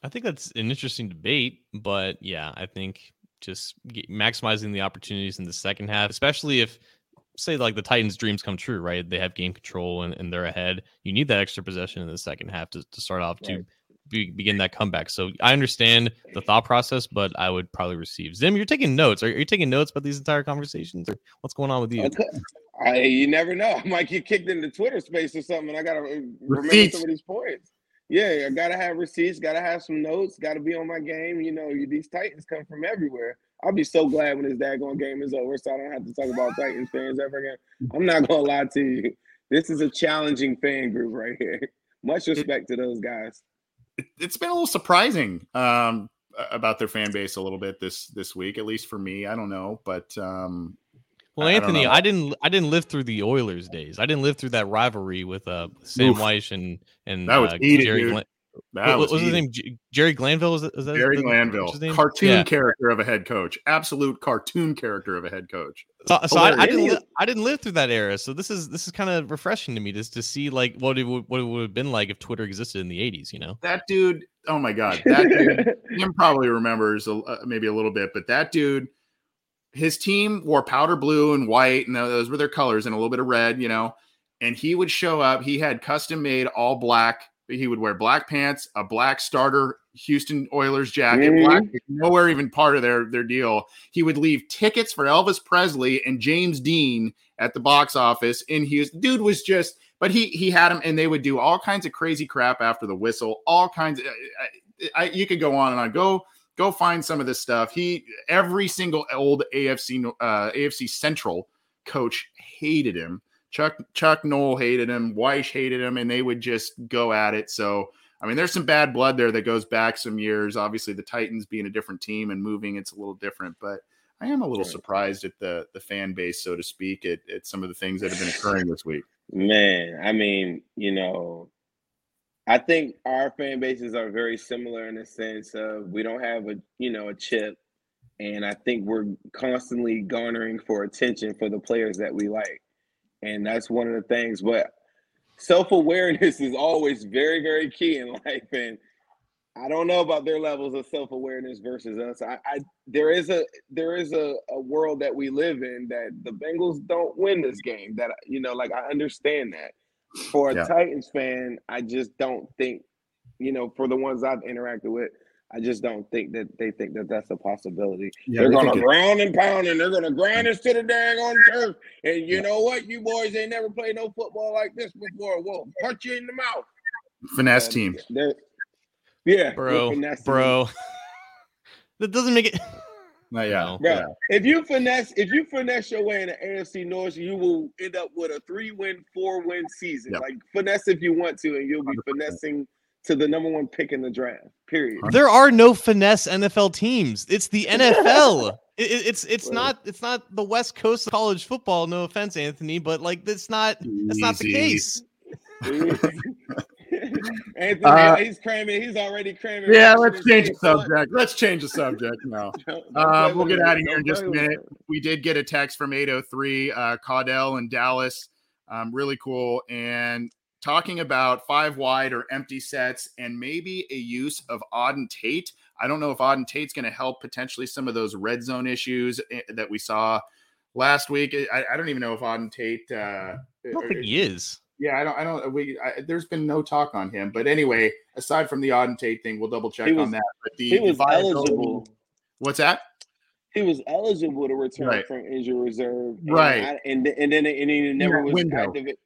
I think that's an interesting debate, but yeah, I think just get, maximizing the opportunities in the second half, especially if say like the Titans' dreams come true, right? They have game control and, and they're ahead. You need that extra possession in the second half to, to start off right. to be, begin that comeback. So I understand the thought process, but I would probably receive. Zim, you're taking notes. Are, are you taking notes about these entire conversations, or what's going on with you? I, you never know. I might get kicked into Twitter space or something. And I gotta remember some of these points. Yeah, I gotta have receipts. Gotta have some notes. Gotta be on my game. You know, these Titans come from everywhere. I'll be so glad when this daggone game is over, so I don't have to talk about Titans fans ever again. I'm not gonna lie to you. This is a challenging fan group right here. Much respect to those guys. It's been a little surprising um, about their fan base a little bit this this week, at least for me. I don't know, but um, well, Anthony, I, I, didn't I didn't live through the Oilers days. I didn't live through that rivalry with uh, Sam Oof. Wyche and and that was uh, Jerry. Glenn- what, was, was his name? Jerry Glanville? Was that, was that Jerry the, Glanville? Cartoon yeah. character of a head coach. Absolute cartoon character of a head coach. So, so I, I, didn't li- I didn't live through that era. So this is this is kind of refreshing to me just to see like what it would what it would have been like if Twitter existed in the '80s. You know, that dude. Oh my god, that dude. Zim probably remembers a, uh, maybe a little bit, but that dude. His team wore powder blue and white, and those were their colors, and a little bit of red. You know, and he would show up. He had custom made all black he would wear black pants, a black starter Houston Oilers jacket, mm-hmm. black nowhere even part of their their deal. He would leave tickets for Elvis Presley and James Dean at the box office in Houston. Dude was just, but he he had him, and they would do all kinds of crazy crap after the whistle. All kinds of, I, I, you could go on and on. Go go find some of this stuff. He every single old AFC uh, AFC Central coach hated him Chuck Chuck Noll hated him, Wyche hated him, and they would just go at it. So I mean, there's some bad blood there that goes back some years. Obviously, the Titans being a different team and moving, it's a little different. But I am a little surprised at the the fan base, so to speak, at, at some of the things that have been occurring this week. Man, I mean, you know, I think our fan bases are very similar in the sense of we don't have a you know a chip, and I think we're constantly garnering for attention for the players that we like and that's one of the things. But self awareness is always very, very key in life, and I don't know about their levels of self awareness versus us. I, I, there is a there is a, a world that we live in that the Bengals don't win this game. That you know, like I understand that. For a yeah. Titans fan, I just don't think, you know, for the ones I've interacted with, I just don't think that they think that that's a possibility. Yeah, they're going to ground and pound and they're going to grind mm. us to the dang on turf. And you yeah. know what? You boys ain't never played no football like this before. We'll punch you in the mouth. Finesse team. Yeah, bro, bro. that doesn't make it. No, yeah, bro. Yeah. If you finesse, if you finesse your way in the AFC North, you will end up with a three-win, four-win season. Yep. Like finesse if you want to, and you'll be 100%. finessing to the number one pick in the draft. Period. There are no finesse NFL teams. It's the NFL. it, it's it's not it's not the West Coast of college football. No offense, Anthony, but like that's not that's not the case. Anthony, uh, he's cramming. He's already cramming. Yeah, let's change the subject. Let's change the subject now. Uh, we'll get out of here in just a minute. We did get a text from 803 uh, Caudell in Dallas. Um, really cool. And talking about five wide or empty sets and maybe a use of Auden Tate. I don't know if Auden Tate's going to help potentially some of those red zone issues eh, that we saw last week. I, I don't even know if Auden Tate. Uh, I don't think he is. Yeah, I don't. I don't. We I, there's been no talk on him, but anyway, aside from the Auden Tate thing, we'll double check was, on that. But the, he was eligible. What's that? He was eligible to return right. from injury reserve, and right? I, and and then and he never was window. activated.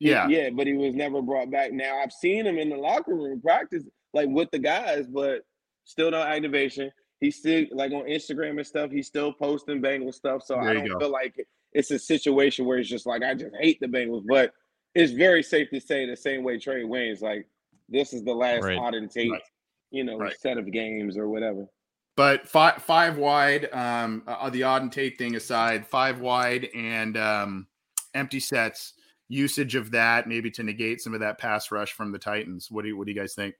Yeah. Yeah, but he was never brought back. Now I've seen him in the locker room practice, like with the guys, but still no activation. He's still like on Instagram and stuff. He's still posting Bengals stuff. So there I don't go. feel like it's a situation where it's just like I just hate the Bengals. But it's very safe to say the same way Trae Waynes like this is the last right. Auden Tate, right. you know, right. set of games or whatever. But five five wide, um, uh, the Auden Tate thing aside, five wide and um, empty sets usage of that maybe to negate some of that pass rush from the Titans. What do you what do you guys think?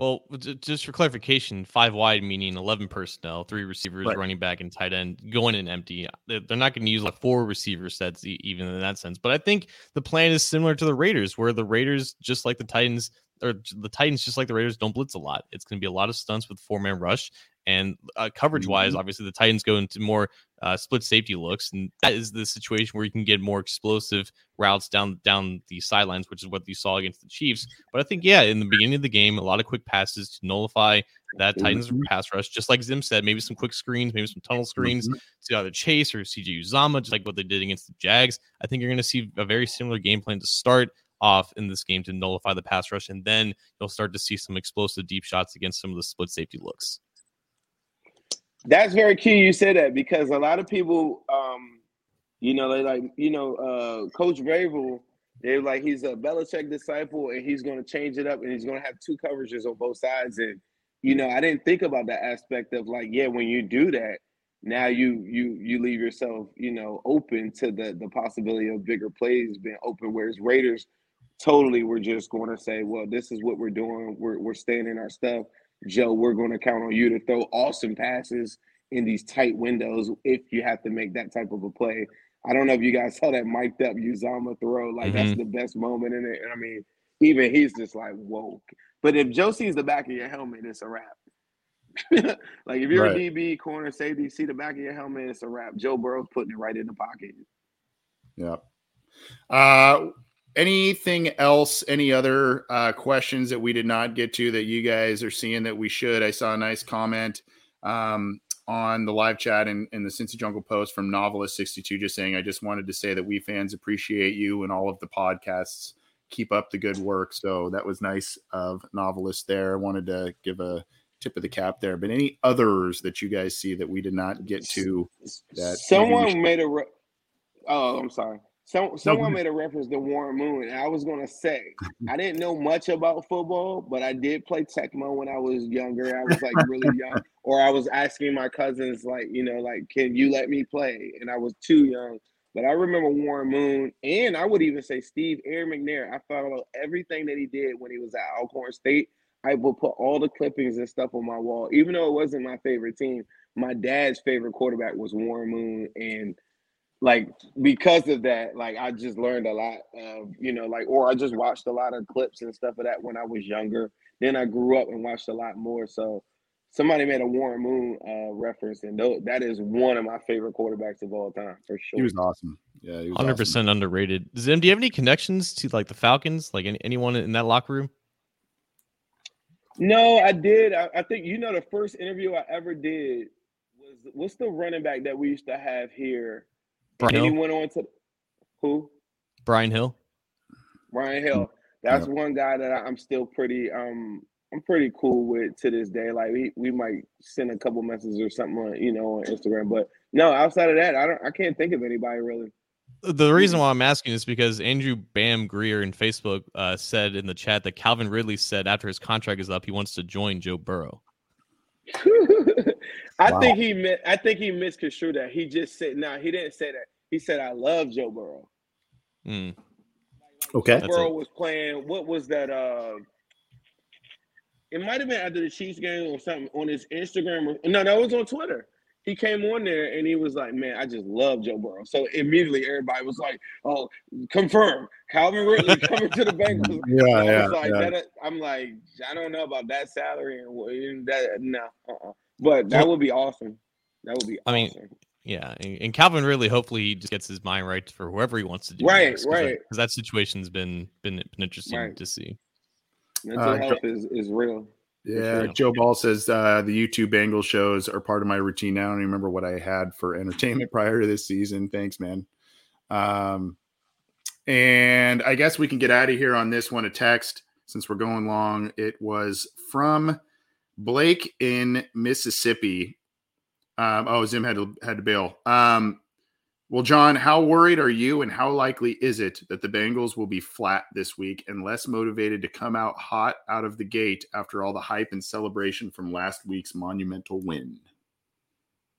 Well, just for clarification, five wide meaning 11 personnel, three receivers, Right. running back, and tight end going in empty. Uh, they're they're not going to use like four receiver sets even in that sense. But I think the plan is similar to the Raiders, where the Raiders, just like the Titans, or the Titans, just like the Raiders, don't blitz a lot. It's going to be a lot of stunts with four man rush. And uh, coverage wise, obviously the Titans go into more uh, split safety looks, and that is the situation where you can get more explosive routes down down the sidelines, which is what you saw against the Chiefs. But I think, yeah, in the beginning of the game, a lot of quick passes to nullify that Titans pass rush, just like Zim said, maybe some quick screens, maybe some tunnel screens to either Chase or CJ Uzomah, just like what they did against the Jags. I think you're going to see a very similar game plan to start off in this game to nullify the pass rush, and then you'll start to see some explosive deep shots against some of the split safety looks. That's very key. You said that because a lot of people, um, you know, they like, you know, uh, Coach Vrabel, they're like he's a Belichick disciple, and he's going to change it up, and he's going to have two coverages on both sides. And you know, I didn't think about that aspect of like, yeah, when you do that, now you you you leave yourself, you know, open to the the possibility of bigger plays being open. Whereas Raiders totally were just going to say, well, this is what we're doing. We're we're staying in our stuff. Joe, we're going to count on you to throw awesome passes in these tight windows if you have to make that type of a play. I don't know if you guys saw that mic'd up Uzomah throw. Like that's Mhm. the best moment in it. And I mean, even he's just like, whoa. But if Joe sees the back of your helmet, it's a wrap. like if you're Right. a DB corner safety, see the back of your helmet, it's a wrap. Joe Burrow's putting it right in the pocket. Yeah. Uh, anything else? Any other uh, questions that we did not get to that you guys are seeing that we should? I saw a nice comment um, on the live chat in, in the Cincy Jungle post from Novelist 62 just saying, I just wanted to say that we fans appreciate you and all of the podcasts. Keep up the good work. So that was nice of Novelist there. I wanted to give a tip of the cap there. But any others that you guys see that we did not get to that Someone made a. Re- oh, I'm sorry. Some someone made a reference to Warren Moon, and I was gonna say I didn't know much about football, but I did play Tecmo when I was younger. I was like really young, or I was asking my cousins, like you know, like, can you let me play? And I was too young. But I remember Warren Moon, and I would even say Steve Air McNair. I followed everything that he did when he was at Alcorn State. I would put all the clippings and stuff on my wall, even though it wasn't my favorite team. My dad's favorite quarterback was Warren Moon, and like because of that, like I just learned a lot of, you know, like or I just watched a lot of clips and stuff of that when I was younger. Then I grew up and watched a lot more. So somebody made a Warren Moon uh, reference, and tho- that is one of my favorite quarterbacks of all time for sure. He was awesome. Yeah, he was Hundred awesome. percent underrated. Zim, do you have any connections to like the Falcons? Like any, anyone in that locker room? No, I did. I, I think you know the first interview I ever did was what's the running back that we used to have here? Brian and then he Hill? went on to who? Brian Hill. Brian Hill. That's Yeah. one guy that I- I'm still pretty um I'm pretty cool with to this day. Like we, we might send a couple messages or something on you know on Instagram. But no, outside of that, I don't I can't think of anybody really. The reason why I'm asking is because Andrew Bam Greer in Facebook uh, said in the chat that Calvin Ridley said after his contract is up, he wants to join Joe Burrow. I Wow. think he meant, I think he misconstrued that. He just said no, he didn't say that. He said I love Joe Burrow. Hmm. Okay. That's Burrow was playing. What was that? Uh, it might have been after the Chiefs game or something on his Instagram. Or, no, that was on Twitter. He came on there and he was like, "Man, I just love Joe Burrow." So immediately everybody was like, "Oh, confirm Calvin Ridley coming to the Bengals." Yeah, I yeah, was like, yeah. that, I'm like, I don't know about that salary and what- that. No, uh-uh. but that would be awesome. That would be. I mean. Yeah, and, and Calvin Ridley, hopefully, he just gets his mind right for whoever he wants to do. Right, next, 'cause that- right. Because that situation's been been been interesting Right. to see. mental uh, health is is real. Yeah, sure. Joe Ball says uh, the YouTube Bengals shows are part of my routine now. I don't even remember what I had for entertainment prior to this season. Thanks, man. Um, and I guess we can get out of here on this one. A text since we're going long. It was from Blake in Mississippi. Um, oh, Zim had to had to bail. Um, well, John, how worried are you, and how likely is it that the Bengals will be flat this week and less motivated to come out hot out of the gate after all the hype and celebration from last week's monumental win?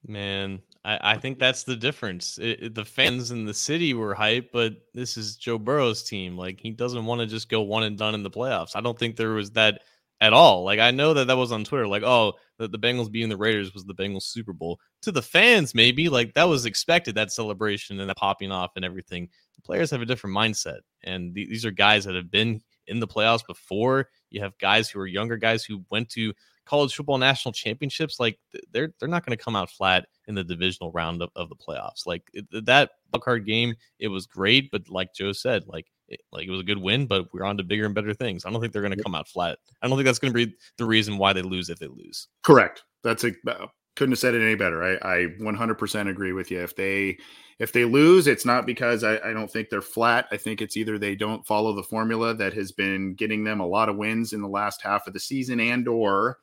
Man, I, I think that's the difference. It, it- the fans in the city were hype, but this is Joe Burrow's team. Like he doesn't want to just go one and done in the playoffs. I don't think there was that at all. Like I know that that was on Twitter. Like oh, the, the Bengals beating the Raiders was the Bengals Super Bowl. To the fans, maybe like that was expected. That celebration and that popping off and everything. The players have a different mindset, and th- these are guys that have been in the playoffs before. You have guys who are younger guys who went to college football national championships. Like they're they're not going to come out flat in the divisional round of, of the playoffs. Like it, that card game, it was great, but like Joe said, like like it was a good win, but we're on to bigger and better things. I don't think they're going to come out flat. I don't think that's going to be the reason why they lose if they lose. Correct. That's a uh, couldn't have said it any better. I, I 100% agree with you. If they if they lose, it's not because I, I, don't think they're flat. I think it's either they don't follow the formula that has been getting them a lot of wins in the last half of the season, and or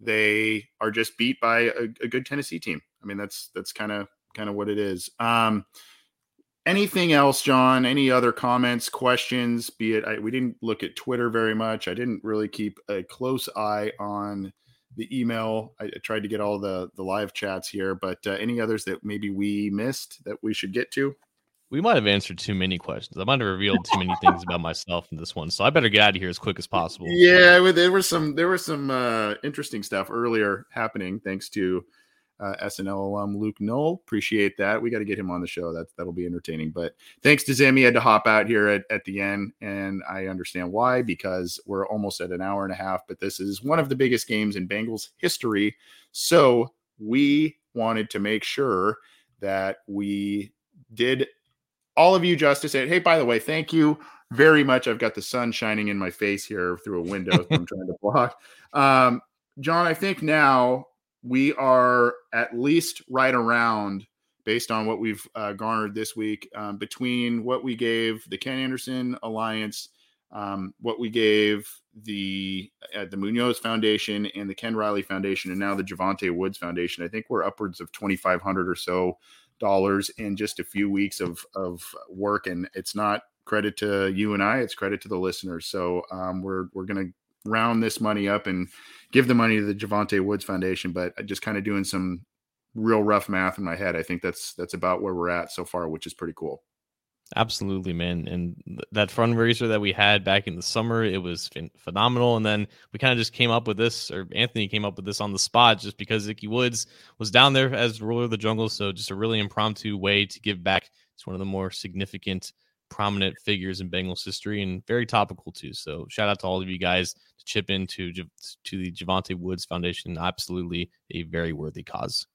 they are just beat by a, a good Tennessee team. I mean, that's that's kind of kind of what it is. Um, anything else, John? Any other comments, questions? Be it I, we didn't look at Twitter very much. I didn't really keep a close eye on the email. I, I tried to get all the the live chats here, but uh, any others that maybe we missed that we should get to? We might have answered too many questions. I might have revealed too many things about myself in this one, so I better get out of here as quick as possible. Yeah, there was some there was some uh, interesting stuff earlier happening thanks to uh, SNL alum Luke Null. Appreciate that. We got to get him on the show. That that'll be entertaining. But thanks to Zim, he had to hop out here at, at the end, and I understand why because we're almost at an hour and a half. But this is one of the biggest games in Bengals history, so we wanted to make sure that we did all of you justice. And hey, by the way, thank you very much. I've got the sun shining in my face here through a window I'm trying to block. Um, John, I think now we are at least right around based on what we've uh, garnered this week um, between what we gave the Ken Anderson Alliance, um, what we gave the uh, the Munoz Foundation and the Ken Riley Foundation, and now the Jovante Woods Foundation. I think we're upwards of twenty five hundred or so dollars in just a few weeks of of work, and it's not credit to you and I; it's credit to the listeners. So um, we're we're gonna round this money up and give the money to the Jovante Woods Foundation, but just kind of doing some real rough math in my head. I think that's that's about where we're at so far, which is pretty cool. Absolutely, man. And that fundraiser that we had back in the summer, it was phenomenal. And then we kind of just came up with this, or Anthony came up with this on the spot just because Ickey Woods was down there as ruler of the jungle. So just a really impromptu way to give back to one of the more significant prominent figures in Bengals history and very topical too. So shout out to all of you guys to chip into to the Jovante Woods Foundation. Absolutely a very worthy cause.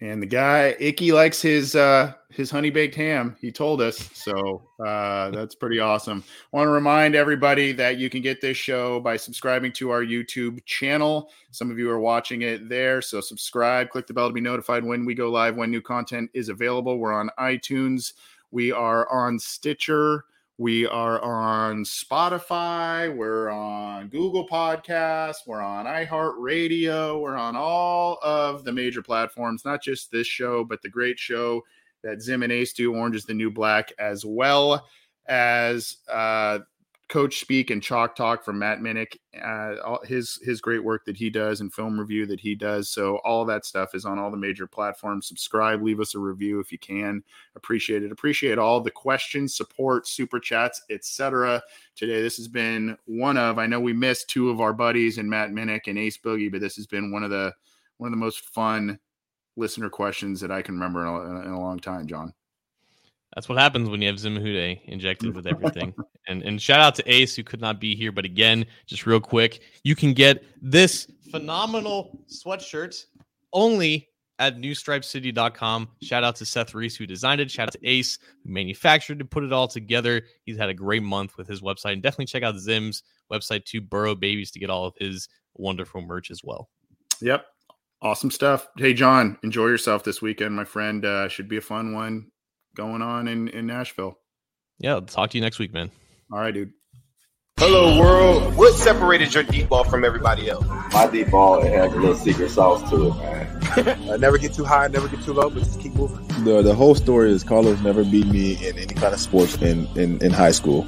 And the guy Ickey likes his uh his honey baked ham. He told us so. Uh, that's pretty awesome. Want to remind everybody that you can get this show by subscribing to our YouTube channel. Some of you are watching it there, so subscribe. Click the bell to be notified when we go live when new content is available. We're on iTunes. We are on Stitcher. We are on Spotify. We're on Google Podcasts. We're on iHeartRadio. We're on all of the major platforms, not just this show, but the great show that Zim and Ace do, Orange is the New Black, as well as uh, coach speak and chalk talk from Matt Minnick, uh, all his his great work that he does and film review that he does. So all that stuff is on all the major platforms. Subscribe, leave us a review if you can. Appreciate it. Appreciate all the questions, support, super chats, etc. Today, this has been one of. I know we missed two of our buddies and Matt Minnick and Ace Boogie, but this has been one of the one of the most fun listener questions that I can remember in a, in a long time, John. That's what happens when you have Zimahude injected with everything. and and shout out to Ace who could not be here, but again, just real quick, you can get this phenomenal sweatshirt only at newstripecity.com. Shout out to Seth Reese who designed it. Shout out to Ace who manufactured and put it all together. He's had a great month with his website. And definitely check out Zim's website too, Burrow Babies, to get all of his wonderful merch as well. Yep. Awesome stuff. Hey, John, enjoy yourself this weekend, my friend. Uh, should be a fun one going on in, in Nashville. Yeah, I'll talk to you next week, man. All right, dude. Hello, world. What separated your deep ball from everybody else? My deep ball it has a little secret sauce to it, man. uh, never get too high, never get too low, but just keep moving. The the whole story is Carlos never beat me in any kind of sports in, in, in high school.